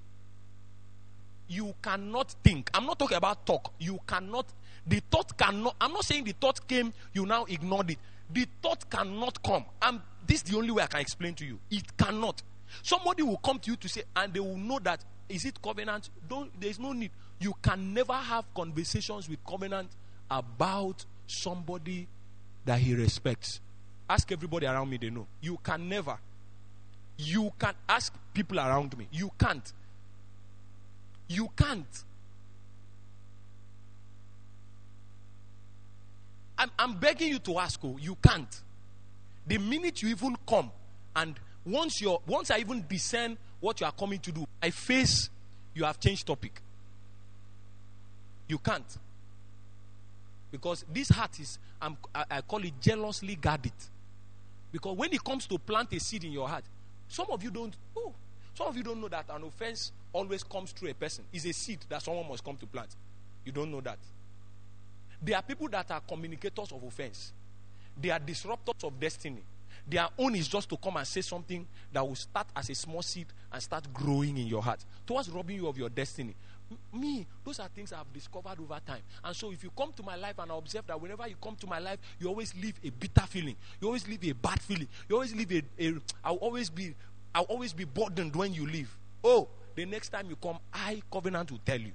you cannot think. I'm not talking about talk. You cannot. The thought cannot. I'm not saying the thought came. You now ignored it. The thought cannot come. And this is the only way I can explain to you. It cannot. Somebody will come to you to say, and they will know that is it covenant? Don't there's no need. You can never have conversations with covenant about somebody that he respects. Ask everybody around me, they know. You can never. You can ask people around me. You can't. You can't. I'm, I'm begging you to ask, oh, you can't. The minute you even come and once you once I even discern what you are coming to do, I face you have changed topic. You can't. Because this heart is, I, I call it jealously guarded. Because when it comes to plant a seed in your heart, some of you don't, oh, some of you don't know that an offense always comes through a person. It's a seed that someone must come to plant. You don't know that. There are people that are communicators of offense. They are disruptors of destiny. Their own is just to come and say something that will start as a small seed and start growing in your heart towards robbing you of your destiny. Me, those are things I've discovered over time. And so, if you come to my life and I observe that whenever you come to my life, you always leave a bitter feeling, you always leave a bad feeling, you always leave a, a I'll always be, I'll always be burdened when you leave. Oh, the next time you come, I covenant will tell you.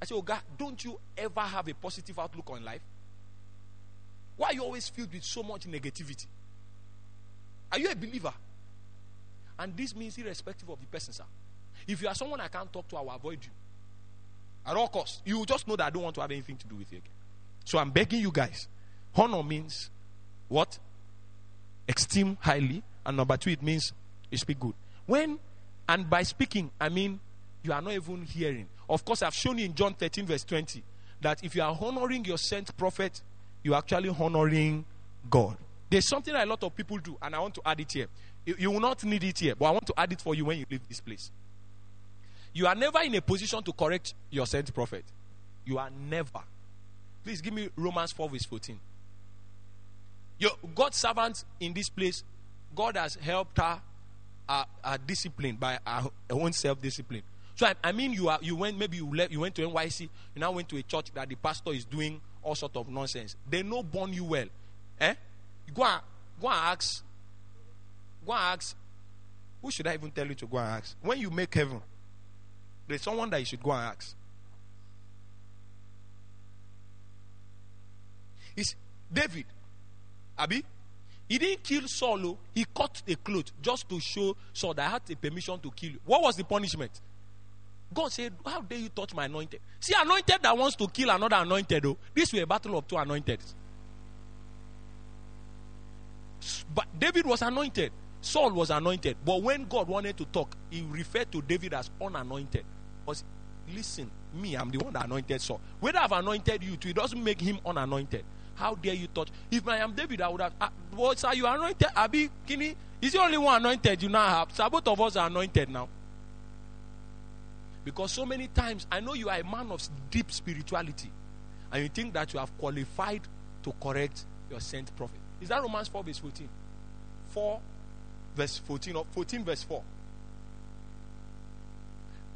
I say, Oh God, don't you ever have a positive outlook on life? Why are you always filled with so much negativity? Are you a believer? And this means irrespective of the person, sir. If you are someone I can't talk to, I will avoid you. At all costs. You will just know that I don't want to have anything to do with you again. So I'm begging you guys. Honor means what? Esteem highly. And number two, it means you speak good. When, and by speaking, I mean you are not even hearing. Of course, I've shown you in John 13, verse 20, that if you are honoring your sent prophet, you're actually honoring God. There's something that a lot of people do, and I want to add it here. You, you will not need it here, but I want to add it for you when you leave this place. You are never in a position to correct your sent prophet. You are never. Please give me Romans 4, verse 14. Your God's servant in this place, God has helped her uh, disciplined by her own self discipline. So I, I, mean, you are you went maybe you left you went to NYSC, you now went to a church that the pastor is doing all sort of nonsense. They know born you well, eh? Go and go and ask. Go and ask. Who should I even tell you to go and ask? When you make heaven, there's someone that you should go and ask. It's David. Abi, he didn't kill Saul. Oh. He cut a cloth just to show Saul that I had a permission to kill you. What was the punishment? God said, How dare you touch my anointed? See, anointed that wants to kill another anointed, though. This was a battle of two anointed. But David was anointed. Saul was anointed. But when God wanted to talk, he referred to David as unanointed. Because listen, me, I'm the one that anointed Saul. Whether I've anointed you too, it doesn't make him unanointed. How dare you touch? If I am David, I would have. Uh, well, sir, you are anointed. Abi, Kini, is the only one anointed you now have. So both of us are anointed now. Because so many times, I know you are a man of deep spirituality, and you think that you have qualified to correct your sent prophet. Is that Romans 4, verse 14? 4, verse 14, or 14, verse 4.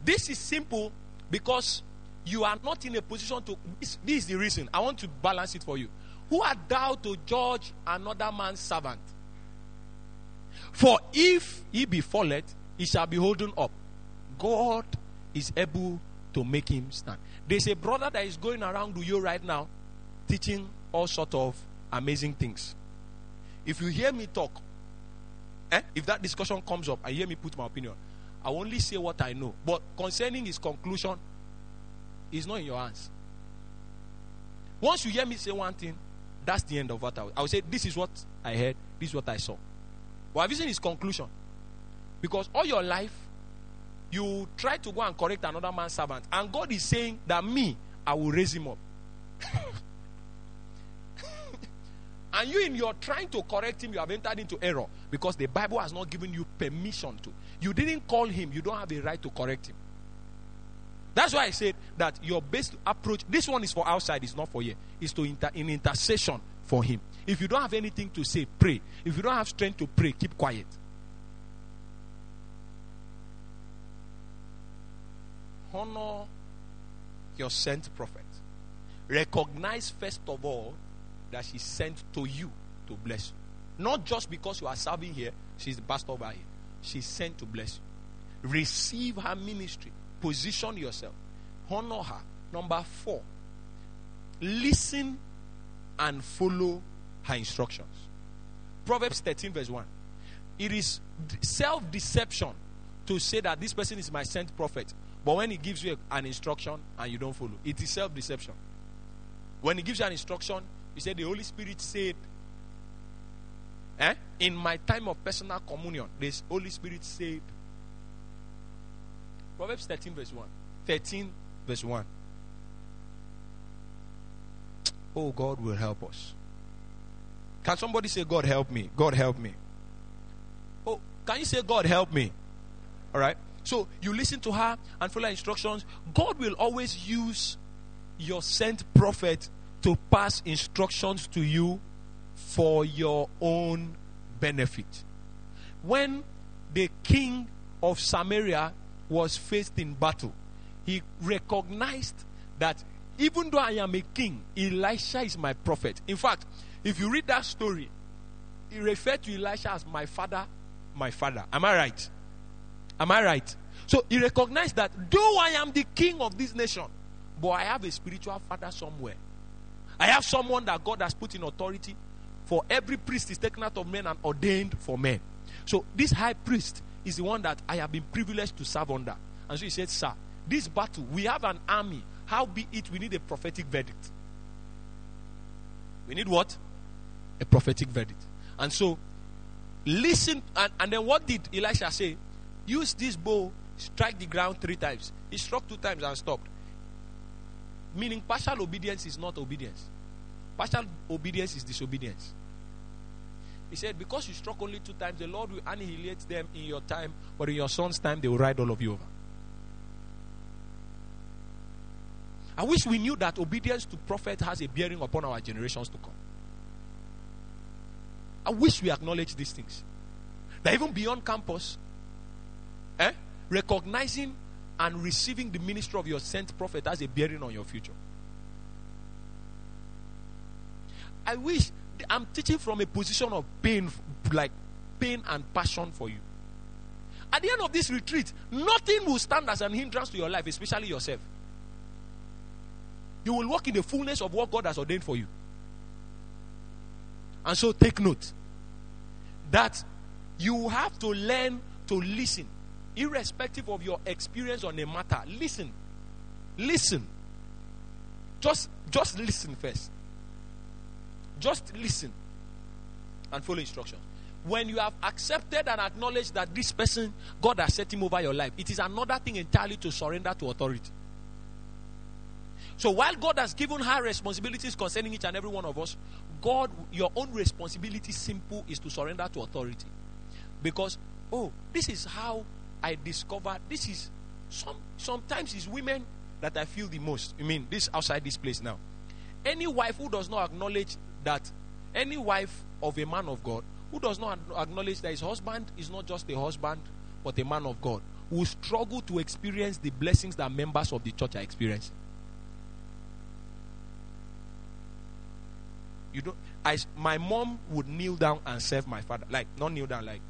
This is simple because you are not in a position to. This, this is the reason. I want to balance it for you. Who art thou to judge another man's servant? For if he be fallen, he shall be holden up. God is able to make him stand. There's a brother that is going around you right now, teaching all sort of amazing things. If you hear me talk, eh, if that discussion comes up, I hear me put my opinion. I only say what I know. But concerning his conclusion, it's not in your hands. Once you hear me say one thing, that's the end of what I will, I will say. This is what I heard. This is what I saw. But have you seen his conclusion? Because all your life, you try to go and correct another man's servant, and God is saying that me, I will raise him up. and you, in your trying to correct him, you have entered into error because the Bible has not given you permission to. You didn't call him, you don't have a right to correct him. That's why I said that your best approach, this one is for outside, it's not for here, is to inter, in intercession for him. If you don't have anything to say, pray. If you don't have strength to pray, keep quiet. Honor your sent prophet. Recognize first of all that she's sent to you to bless you. Not just because you are serving here, she's the pastor over here. She's sent to bless you. Receive her ministry Position yourself. Honor her. Number four, listen and follow her instructions. Proverbs 13, verse 1. It is self deception to say that this person is my sent prophet, but when he gives you an instruction and you don't follow, it is self deception. When he gives you an instruction, he said, The Holy Spirit said, eh? In my time of personal communion, this Holy Spirit said, Proverbs 13, verse 1. 13, verse 1. Oh, God will help us. Can somebody say, God help me? God help me. Oh, can you say, God help me? All right. So you listen to her and follow instructions. God will always use your sent prophet to pass instructions to you for your own benefit. When the king of Samaria was faced in battle, he recognized that even though I am a king, Elisha is my prophet. In fact, if you read that story, he referred to Elisha as my father, my father. Am I right? Am I right? So he recognized that though I am the king of this nation, but I have a spiritual father somewhere. I have someone that God has put in authority for every priest is taken out of men and ordained for men. So this high priest is the one that I have been privileged to serve under. And so he said, Sir, this battle, we have an army. How be it, we need a prophetic verdict. We need what? A prophetic verdict. And so, listen. And, and then what did Elisha say? Use this bow, strike the ground three times. He struck two times and stopped. Meaning, partial obedience is not obedience. Partial obedience is disobedience. He said, Because you struck only two times, the Lord will annihilate them in your time, but in your son's time, they will ride all of you over. I wish we knew that obedience to prophet has a bearing upon our generations to come. I wish we acknowledge these things. That even beyond campus, eh, recognizing and receiving the ministry of your sent prophet has a bearing on your future. I wish I'm teaching from a position of pain, like pain and passion for you. At the end of this retreat, nothing will stand as an hindrance to your life, especially yourself. You will walk in the fullness of what God has ordained for you. And so take note that you have to learn to listen, irrespective of your experience on a matter. Listen. Listen. Just, just listen first. Just listen and follow instructions. When you have accepted and acknowledged that this person, God has set him over your life, it is another thing entirely to surrender to authority. So while God has given high responsibilities concerning each and every one of us, God, your own responsibility simple is to surrender to authority. Because, oh, this is how I discovered this is some sometimes it's women that I feel the most. I mean, this outside this place now. Any wife who does not acknowledge that any wife of a man of God who does not acknowledge that his husband is not just a husband but a man of God will struggle to experience the blessings that members of the church are experiencing. You don't. I my mom would kneel down and serve my father, like not kneel down, like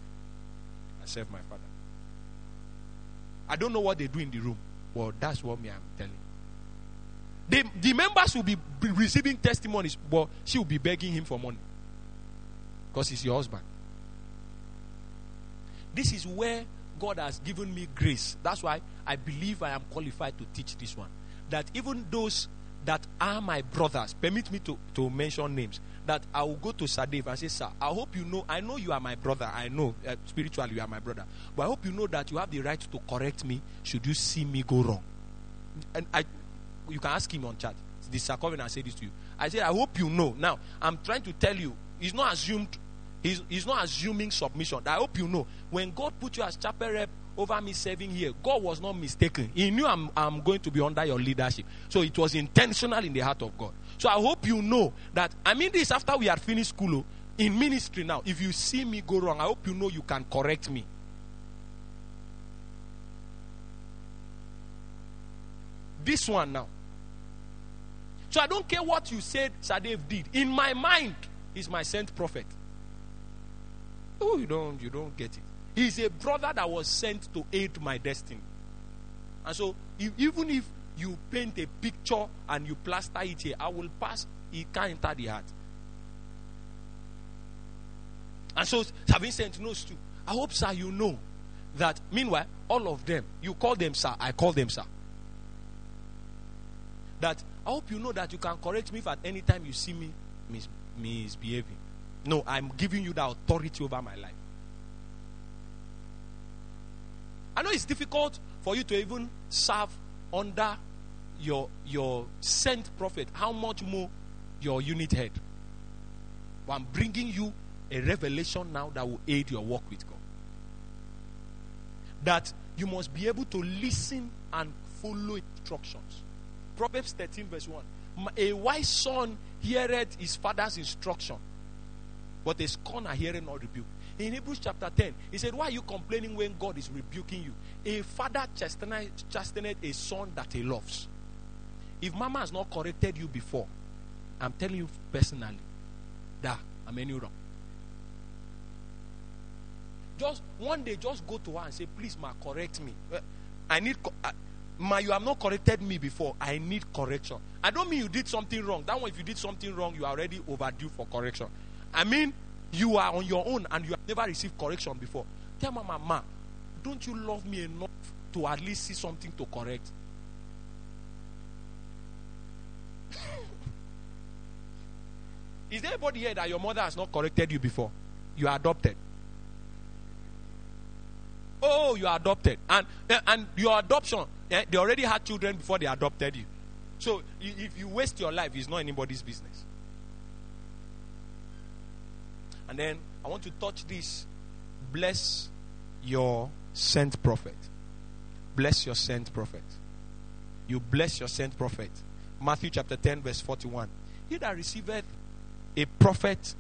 I serve my father. I don't know what they do in the room, but that's what me I'm telling. The, the members will be receiving testimonies, but she will be begging him for money because he's your husband. This is where God has given me grace. That's why I believe I am qualified to teach this one. That even those that are my brothers, permit me to, to mention names, that I will go to Sadef and say, Sir, I hope you know, I know you are my brother. I know uh, spiritually you are my brother. But I hope you know that you have the right to correct me should you see me go wrong. And I, you can ask him on chat. The Sir I say this to you. I said, I hope you know. Now, I'm trying to tell you, he's not assumed, he's, he's not assuming submission. I hope you know. When God put you as chapel rep over me serving here, God was not mistaken. He knew I'm, I'm going to be under your leadership. So it was intentional in the heart of God. So I hope you know that, I mean, this after we had finished school, oh, in ministry now, if you see me go wrong, I hope you know you can correct me. This one now. So I don't care what you said Sadev did. In my mind, he's my sent prophet. Oh, you don't you don't get it. He's a brother that was sent to aid my destiny. And so, if, even if you paint a picture and you plaster it here, I will pass. It can't enter the heart. And so, having sent notes too, I hope, sir, you know that meanwhile, all of them, you call them sir, I call them sir. That I hope you know that you can correct me if at any time you see me mis- misbehaving. No, I'm giving you the authority over my life. I know it's difficult for you to even serve under your your sent prophet. How much more your unit head? But I'm bringing you a revelation now that will aid your work with God. That you must be able to listen and follow instructions. Proverbs 13, verse 1. A wise son heareth his father's instruction, but a scorner heareth not rebuke. In Hebrews chapter 10, he said, Why are you complaining when God is rebuking you? A father chasteneth a son that he loves. If mama has not corrected you before, I'm telling you personally, that I'm any wrong. Just one day, just go to her and say, Please, ma, correct me. I need, uh, ma, you have not corrected me before. I need correction. I don't mean you did something wrong. That one, if you did something wrong, you are already overdue for correction. I mean, you are on your own and you have never received correction before. Tell mama, ma, don't you love me enough to at least see something to correct? Is there anybody here that your mother has not corrected you before? You are adopted. Oh, you are adopted. And, eh, and your adoption, eh, they already had children before they adopted you. So if you waste your life, it's not anybody's business. And then I want to touch this. Bless your sent prophet. Bless your sent prophet. You bless your sent prophet. Matthew chapter 10, verse 41. He that receiveth a prophet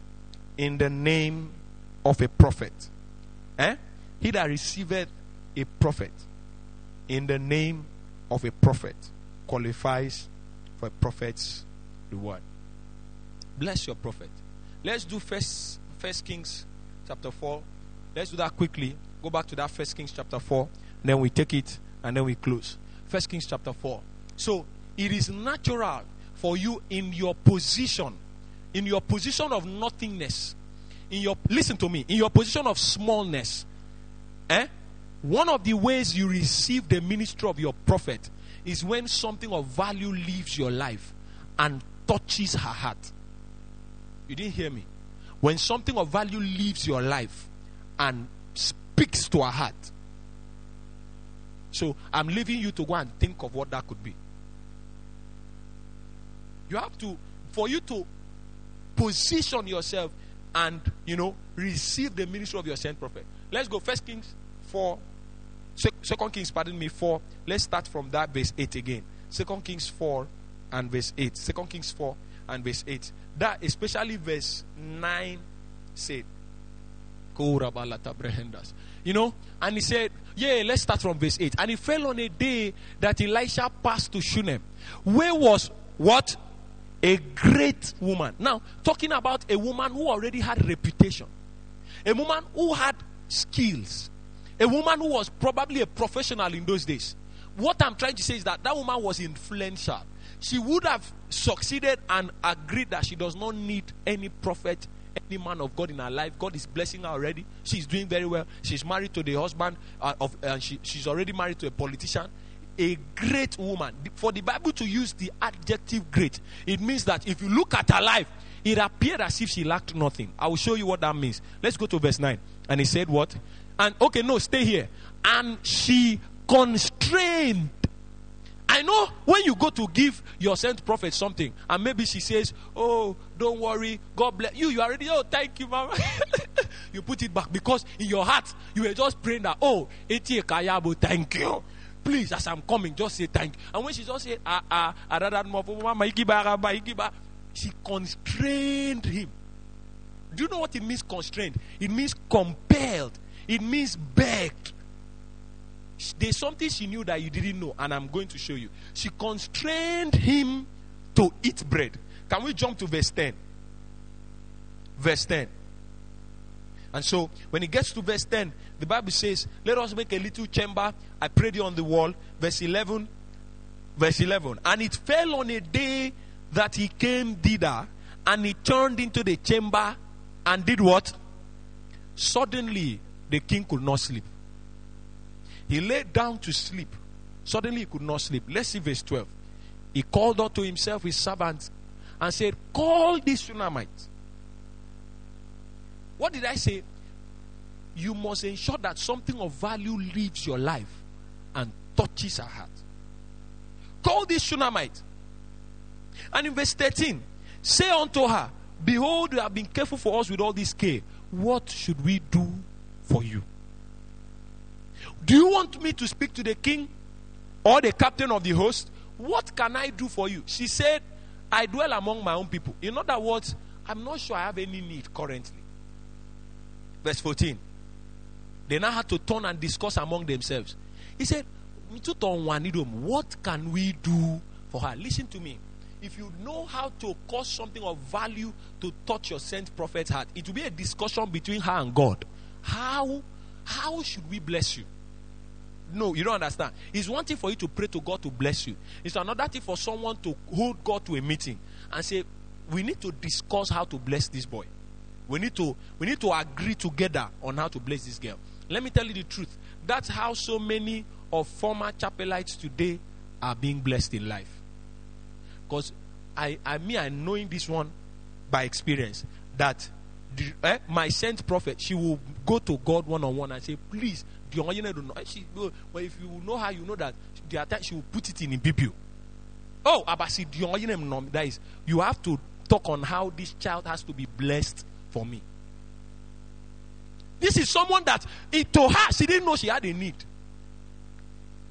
in the name of a prophet. Eh? He that receiveth a prophet in the name of a prophet qualifies for a prophet's reward. Bless your prophet. Let's do first First Kings chapter 4. Let's do that quickly. Go back to that First Kings chapter 4. Then we take it and then we close. First Kings chapter 4. So it is natural for you in your position, in your position of nothingness, in your listen to me, in your position of smallness, eh? One of the ways you receive the ministry of your prophet is when something of value leaves your life and touches her heart. You didn't hear me. When something of value leaves your life and speaks to her heart. So I'm leaving you to go and think of what that could be. You have to, for you to position yourself and, you know, receive the ministry of your sent prophet. Let's go. First Kings 4. Second Kings, pardon me, 4. Let's start from that verse 8 again. Second Kings 4 and verse 8. Second Kings 4 and verse 8. That especially verse 9 said. You know, and he said, Yeah, let's start from verse 8. And it fell on a day that Elisha passed to Shunem, where was what? A great woman. Now, talking about a woman who already had reputation, a woman who had skills, a woman who was probably a professional in those days. What I'm trying to say is that that woman was influential. She would have succeeded and agreed that she does not need any prophet, any man of God in her life. God is blessing her already. She's doing very well. She's married to the husband uh, of, uh, she, she's already married to a politician a great woman. For the Bible to use the adjective great, it means that if you look at her life, it appeared as if she lacked nothing. I will show you what that means. Let's go to verse 9. And he said, What? And okay, no, stay here. And she constrained. I know when you go to give your sent prophet something, and maybe she says, Oh, don't worry, God bless you. You already, oh, thank you, mama. you put it back because in your heart, you were just praying that, Oh, Eti Kayabo, thank you please, as I'm coming, just say thank you. And when she just said, ah, ah, ah she constrained him. Do you know what it means constrained? It means compelled. It means begged. There's something she knew that you didn't know, and I'm going to show you. She constrained him to eat bread. Can we jump to verse 10? Verse 10. And so when it gets to verse 10, the Bible says, Let us make a little chamber. I prayed you on the wall. Verse 11. Verse 11. And it fell on a day that he came thither, and he turned into the chamber and did what? Suddenly, the king could not sleep. He lay down to sleep. Suddenly, he could not sleep. Let's see verse 12. He called out to himself his servants and said, Call this Shunammite what did I say? You must ensure that something of value leaves your life and touches her heart. Call this Shunammite. And in verse 13, say unto her, Behold, you have been careful for us with all this care. What should we do for you? Do you want me to speak to the king or the captain of the host? What can I do for you? She said, I dwell among my own people. In other words, I'm not sure I have any need currently. Verse 14. They now had to turn and discuss among themselves. He said, What can we do for her? Listen to me. If you know how to cause something of value to touch your sent prophet's heart, it will be a discussion between her and God. How how should we bless you? No, you don't understand. It's one thing for you to pray to God to bless you. It's another thing for someone to hold God to a meeting and say, We need to discuss how to bless this boy. We need to we need to agree together on how to bless this girl. Let me tell you the truth. That's how so many of former chapelites today are being blessed in life. Because I, I mean, I'm knowing this one by experience that the, eh, my sent prophet, she will go to God one on one and say, Please, the eh, she, well, if you know how you know that the attack, she will put it in Bibu. Oh, Abasi, that is, you have to talk on how this child has to be blessed for me. This is someone that, it, to her, she didn't know she had a need.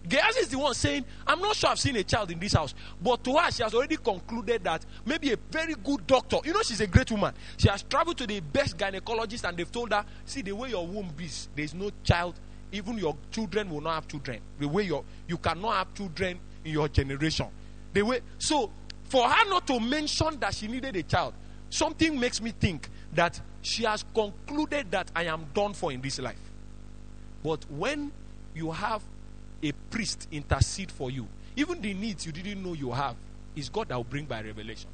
Gehazi is the one saying, I'm not sure I've seen a child in this house. But to her, she has already concluded that maybe a very good doctor, you know, she's a great woman. She has traveled to the best gynecologist and they've told her, see, the way your womb is, there's no child, even your children will not have children. The way your, you cannot have children in your generation. The way, so for her not to mention that she needed a child, something makes me think that she has concluded that I am done for in this life. But when you have a priest intercede for you. Even the needs you didn't know you have is God that will bring by revelation.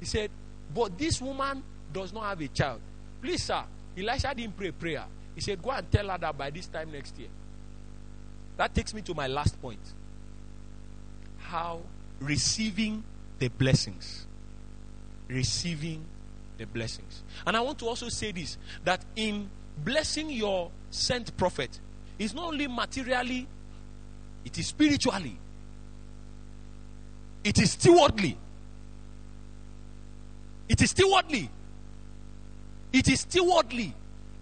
He said, But this woman does not have a child. Please, sir, Elisha didn't pray prayer. He said, Go and tell her that by this time next year. That takes me to my last point. How receiving the blessings. Receiving the blessings. And I want to also say this that in blessing your sent prophet, it's not only materially it is spiritually. It is stewardly. It is stewardly. It is stewardly.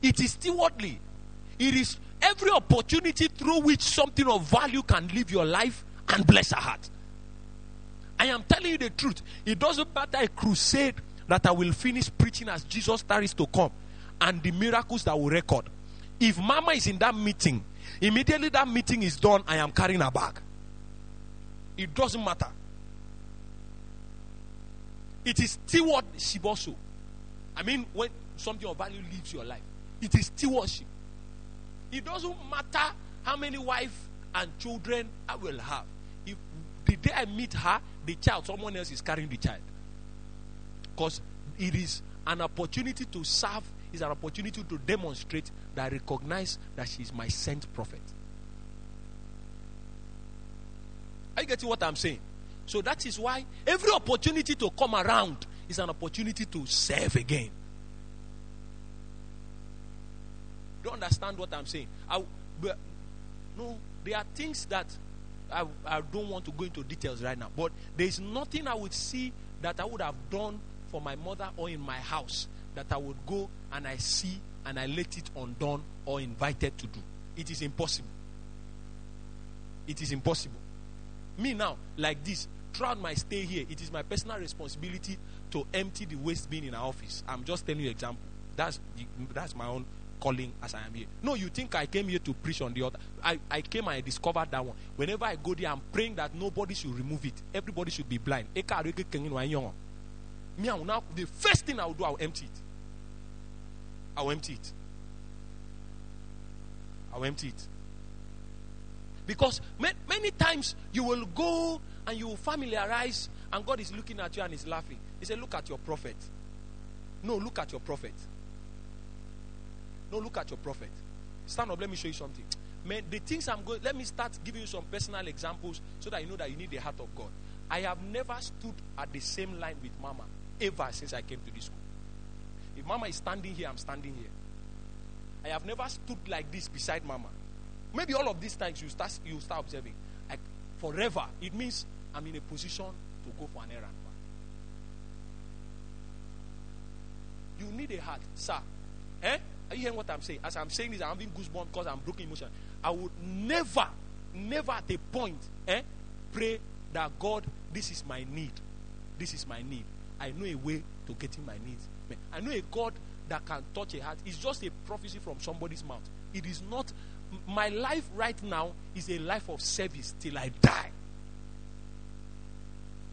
It is stewardly. It is every opportunity through which something of value can live your life and bless a heart. I am telling you the truth. It doesn't matter a crusade that I will finish preaching as Jesus starts to come and the miracles that will record. If mama is in that meeting Immediately that meeting is done, I am carrying her bag. It doesn't matter. It is stewardship also. I mean, when something of value leaves your life, it is stewardship. It doesn't matter how many wife and children I will have. If the day I meet her, the child, someone else is carrying the child. Because it is an opportunity to serve is an opportunity to demonstrate that I recognize that she is my sent prophet. Are you getting what I'm saying? So that is why every opportunity to come around is an opportunity to serve again. Don't understand what I'm saying? I, but, no, there are things that I, I don't want to go into details right now. But there is nothing I would see that I would have done for my mother or in my house that I would go and I see and I let it undone or invited to do. It is impossible. It is impossible. Me now, like this, throughout my stay here, it is my personal responsibility to empty the waste bin in our office. I'm just telling you example. That's that's my own calling as I am here. No, you think I came here to preach on the other. I, I came and I discovered that one. Whenever I go there, I'm praying that nobody should remove it. Everybody should be blind. Me, I will now, the first thing I will do, I will empty it. I'll empty it. I'll empty it. Because many times you will go and you will familiarize, and God is looking at you and is laughing. He said, Look at your prophet. No, look at your prophet. No, look at your prophet. Stand up, let me show you something. Man, the things I'm going, let me start giving you some personal examples so that you know that you need the heart of God. I have never stood at the same line with Mama ever since I came to this school. If mama is standing here, I'm standing here. I have never stood like this beside mama. Maybe all of these times you start you start observing. Like forever, it means I'm in a position to go for an errand. You need a heart, sir. Eh? Are you hearing what I'm saying? As I'm saying this, I'm having goosebumps because I'm broken emotion. I would never, never at a point, eh, pray that God, this is my need. This is my need. I know a way to getting my needs I know a God that can touch a heart. It's just a prophecy from somebody's mouth. It is not. My life right now is a life of service till I die.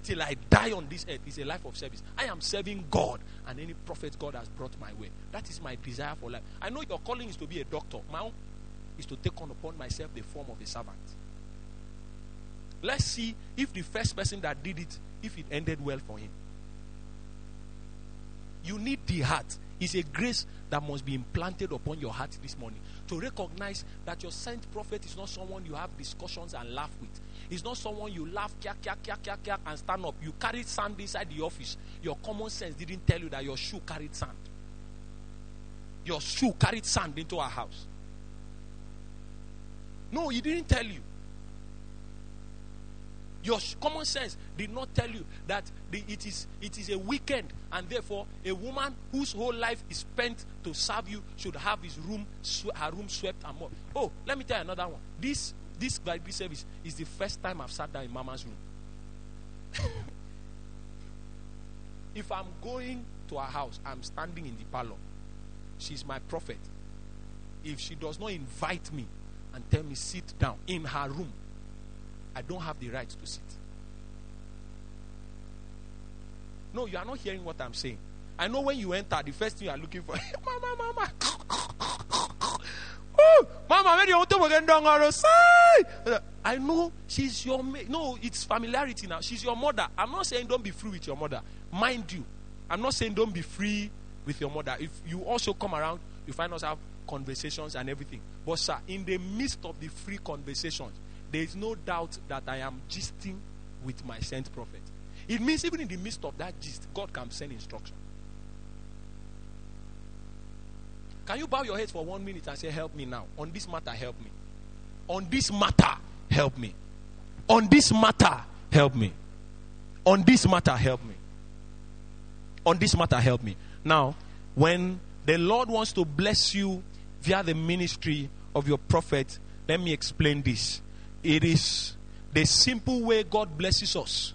Till I die on this earth is a life of service. I am serving God and any prophet God has brought my way. That is my desire for life. I know your calling is to be a doctor. My own is to take on upon myself the form of a servant. Let's see if the first person that did it, if it ended well for him. You need the heart. It's a grace that must be implanted upon your heart this morning to recognize that your sent prophet is not someone you have discussions and laugh with. It's not someone you laugh, kia, kia, kia, kia, kia, and stand up. You carried sand inside the office. Your common sense didn't tell you that your shoe carried sand. Your shoe carried sand into our house. No, he didn't tell you. Your common sense did not tell you that the, it, is, it is a weekend, and therefore a woman whose whole life is spent to serve you should have his room, sw- her room swept and mopped. Oh, let me tell you another one. This this Bible service is the first time I've sat down in Mama's room. if I'm going to her house, I'm standing in the parlor. She's my prophet. If she does not invite me and tell me sit down in her room, I don't have the right to sit. No, you are not hearing what I'm saying. I know when you enter, the first thing you are looking for, Mama, Mama. oh, Mama, when you want to. I know she's your ma- no, it's familiarity now. She's your mother. I'm not saying don't be free with your mother. Mind you, I'm not saying don't be free with your mother. If you also come around, you find us have conversations and everything. But sir, in the midst of the free conversations, there is no doubt that I am gisting with my sent prophet. It means even in the midst of that gist, God can send instruction. Can you bow your head for one minute and say, Help me now? On this matter, help me. On this matter, help me. On this matter, help me. On this matter, help me. On this matter, help me. Now, when the Lord wants to bless you via the ministry of your prophet, let me explain this. It is the simple way God blesses us.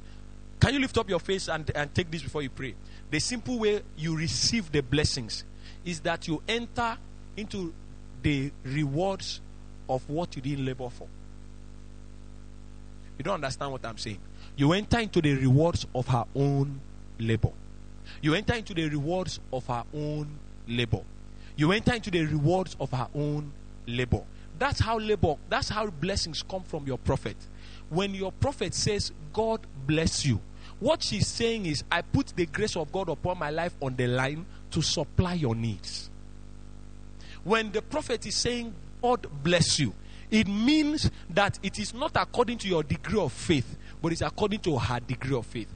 Can you lift up your face and, and take this before you pray? The simple way you receive the blessings is that you enter into the rewards of what you didn't labor for. You don't understand what I'm saying. You enter into the rewards of her own labor. You enter into the rewards of her own labor. You enter into the rewards of her own labor. That's how labor, that's how blessings come from your prophet. When your prophet says, God bless you, what she's saying is, I put the grace of God upon my life on the line to supply your needs. When the prophet is saying, God bless you, it means that it is not according to your degree of faith, but it's according to her degree of faith.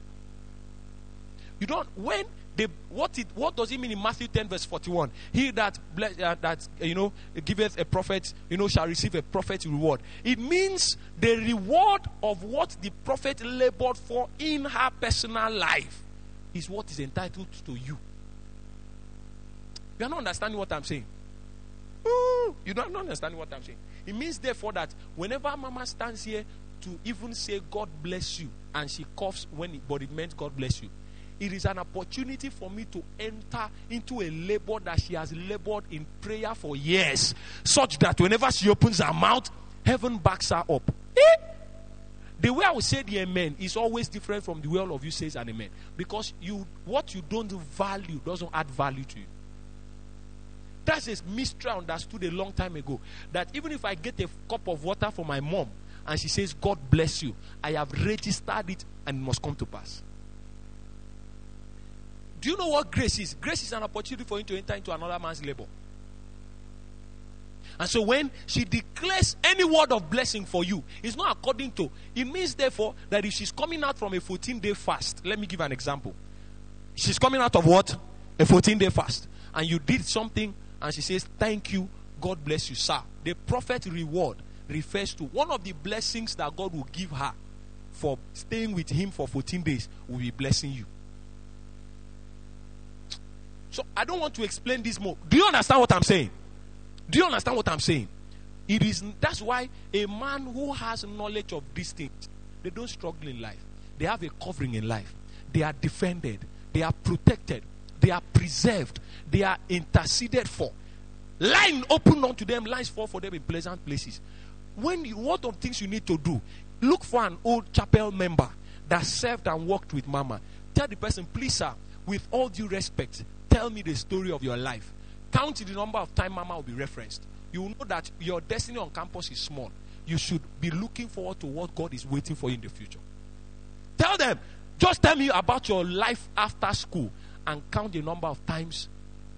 You don't, when they, what it what does it mean in Matthew 10 verse 41? He that bless, uh, that you know giveth a prophet, you know, shall receive a prophet's reward. It means the reward of what the prophet labored for in her personal life is what is entitled to you. You are not understanding what I'm saying. Ooh, you don't understand what I'm saying. It means therefore that whenever Mama stands here to even say God bless you, and she coughs when it, but it meant God bless you it is an opportunity for me to enter into a labor that she has labored in prayer for years, such that whenever she opens her mouth, heaven backs her up. Eh? The way I will say the amen is always different from the way all of you says an amen. Because you what you don't value doesn't add value to you. That's a mystery I understood a long time ago. That even if I get a cup of water for my mom and she says, God bless you, I have registered it and it must come to pass. Do you know what grace is? Grace is an opportunity for you to enter into another man's labor. And so when she declares any word of blessing for you, it's not according to. It means therefore that if she's coming out from a 14 day fast, let me give an example. She's coming out of what? A 14 day fast. And you did something and she says, Thank you, God bless you, sir. The prophet reward refers to one of the blessings that God will give her for staying with him for 14 days will be blessing you. So I don't want to explain this more. Do you understand what I'm saying? Do you understand what I'm saying? It is that's why a man who has knowledge of these things, they don't struggle in life. They have a covering in life. They are defended. They are protected. They are preserved. They are interceded for. Line open unto them, lines fall for them in pleasant places. When you what of things you need to do, look for an old chapel member that served and worked with Mama. Tell the person, please, sir, with all due respect, tell me the story of your life. Count the number of time Mama will be referenced. You will know that your destiny on campus is small. You should be looking forward to what God is waiting for you in the future. Tell them, just tell me about your life after school and count the number of times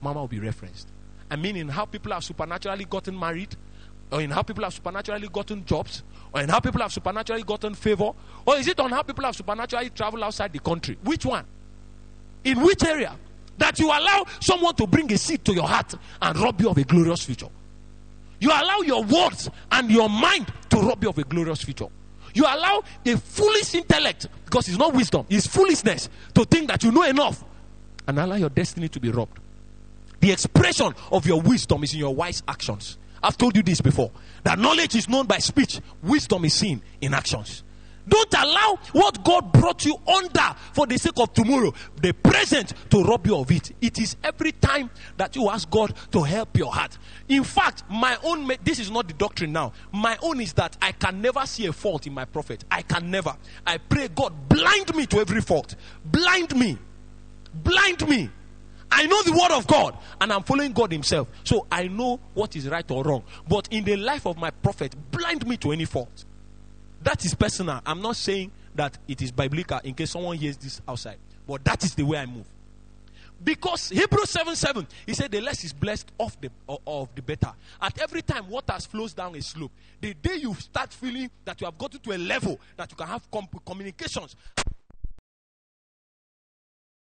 Mama will be referenced. I mean, in how people have supernaturally gotten married, or in how people have supernaturally gotten jobs, or in how people have supernaturally gotten favor, or is it on how people have supernaturally traveled outside the country? Which one? In which area? That you allow someone to bring a seed to your heart and rob you of a glorious future. You allow your words and your mind to rob you of a glorious future. You allow a foolish intellect, because it's not wisdom, it's foolishness, to think that you know enough and allow your destiny to be robbed. The expression of your wisdom is in your wise actions. I've told you this before that knowledge is known by speech, wisdom is seen in actions. Don't allow what God brought you under for the sake of tomorrow, the present, to rob you of it. It is every time that you ask God to help your heart. In fact, my own, this is not the doctrine now. My own is that I can never see a fault in my prophet. I can never. I pray God blind me to every fault. Blind me. Blind me. I know the word of God and I'm following God Himself. So I know what is right or wrong. But in the life of my prophet, blind me to any fault. That is personal. I'm not saying that it is biblical in case someone hears this outside. But that is the way I move. Because Hebrews 7 7, he said, The less is blessed of the, of the better. At every time water flows down a slope, the day you start feeling that you have gotten to a level that you can have communications